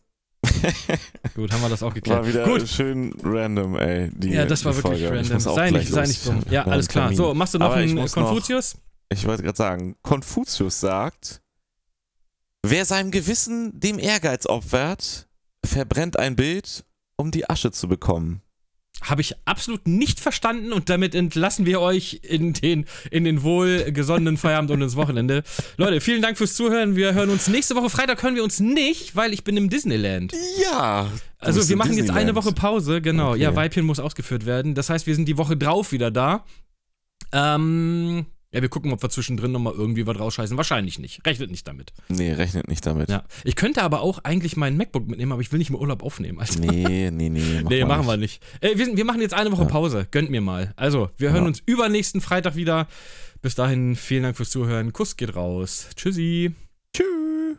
Gut, haben wir das auch geklärt. war wieder Gut. schön random, ey. Die, Ja, das war wirklich Folge. Random. Sei nicht, sei nicht dumm. Ja, alles klar. So, machst du noch Aber ich einen muss noch- Konfuzius? Ich wollte gerade sagen, Konfuzius sagt, wer seinem Gewissen dem Ehrgeiz opfert, verbrennt ein Bild, um die Asche zu bekommen. Habe ich absolut nicht verstanden und damit entlassen wir euch in den, in den wohlgesonnenen Feierabend und ins Wochenende. Leute, vielen Dank fürs Zuhören. Wir hören uns nächste Woche. Freitag hören wir uns nicht, weil ich bin im Disneyland. Ja. Also wir machen jetzt eine Disneyland. Woche Pause, genau. Okay. Ja, Weibchen muss ausgeführt werden. Das heißt, wir sind die Woche drauf wieder da. Ähm, ja, wir gucken, ob wir zwischendrin nochmal irgendwie was rausscheißen. Wahrscheinlich nicht. Rechnet nicht damit. Nee, rechnet nicht damit. Ja. Ich könnte aber auch eigentlich meinen MacBook mitnehmen, aber ich will nicht mehr Urlaub aufnehmen. Also. Nee, nee, nee. Mach nee, machen nicht. wir nicht. Äh, wir, wir machen jetzt eine Woche Ja. Pause. Gönnt mir mal. Also, wir hören Ja. uns übernächsten Freitag wieder. Bis dahin, vielen Dank fürs Zuhören. Kuss geht raus. Tschüssi. Tschüss.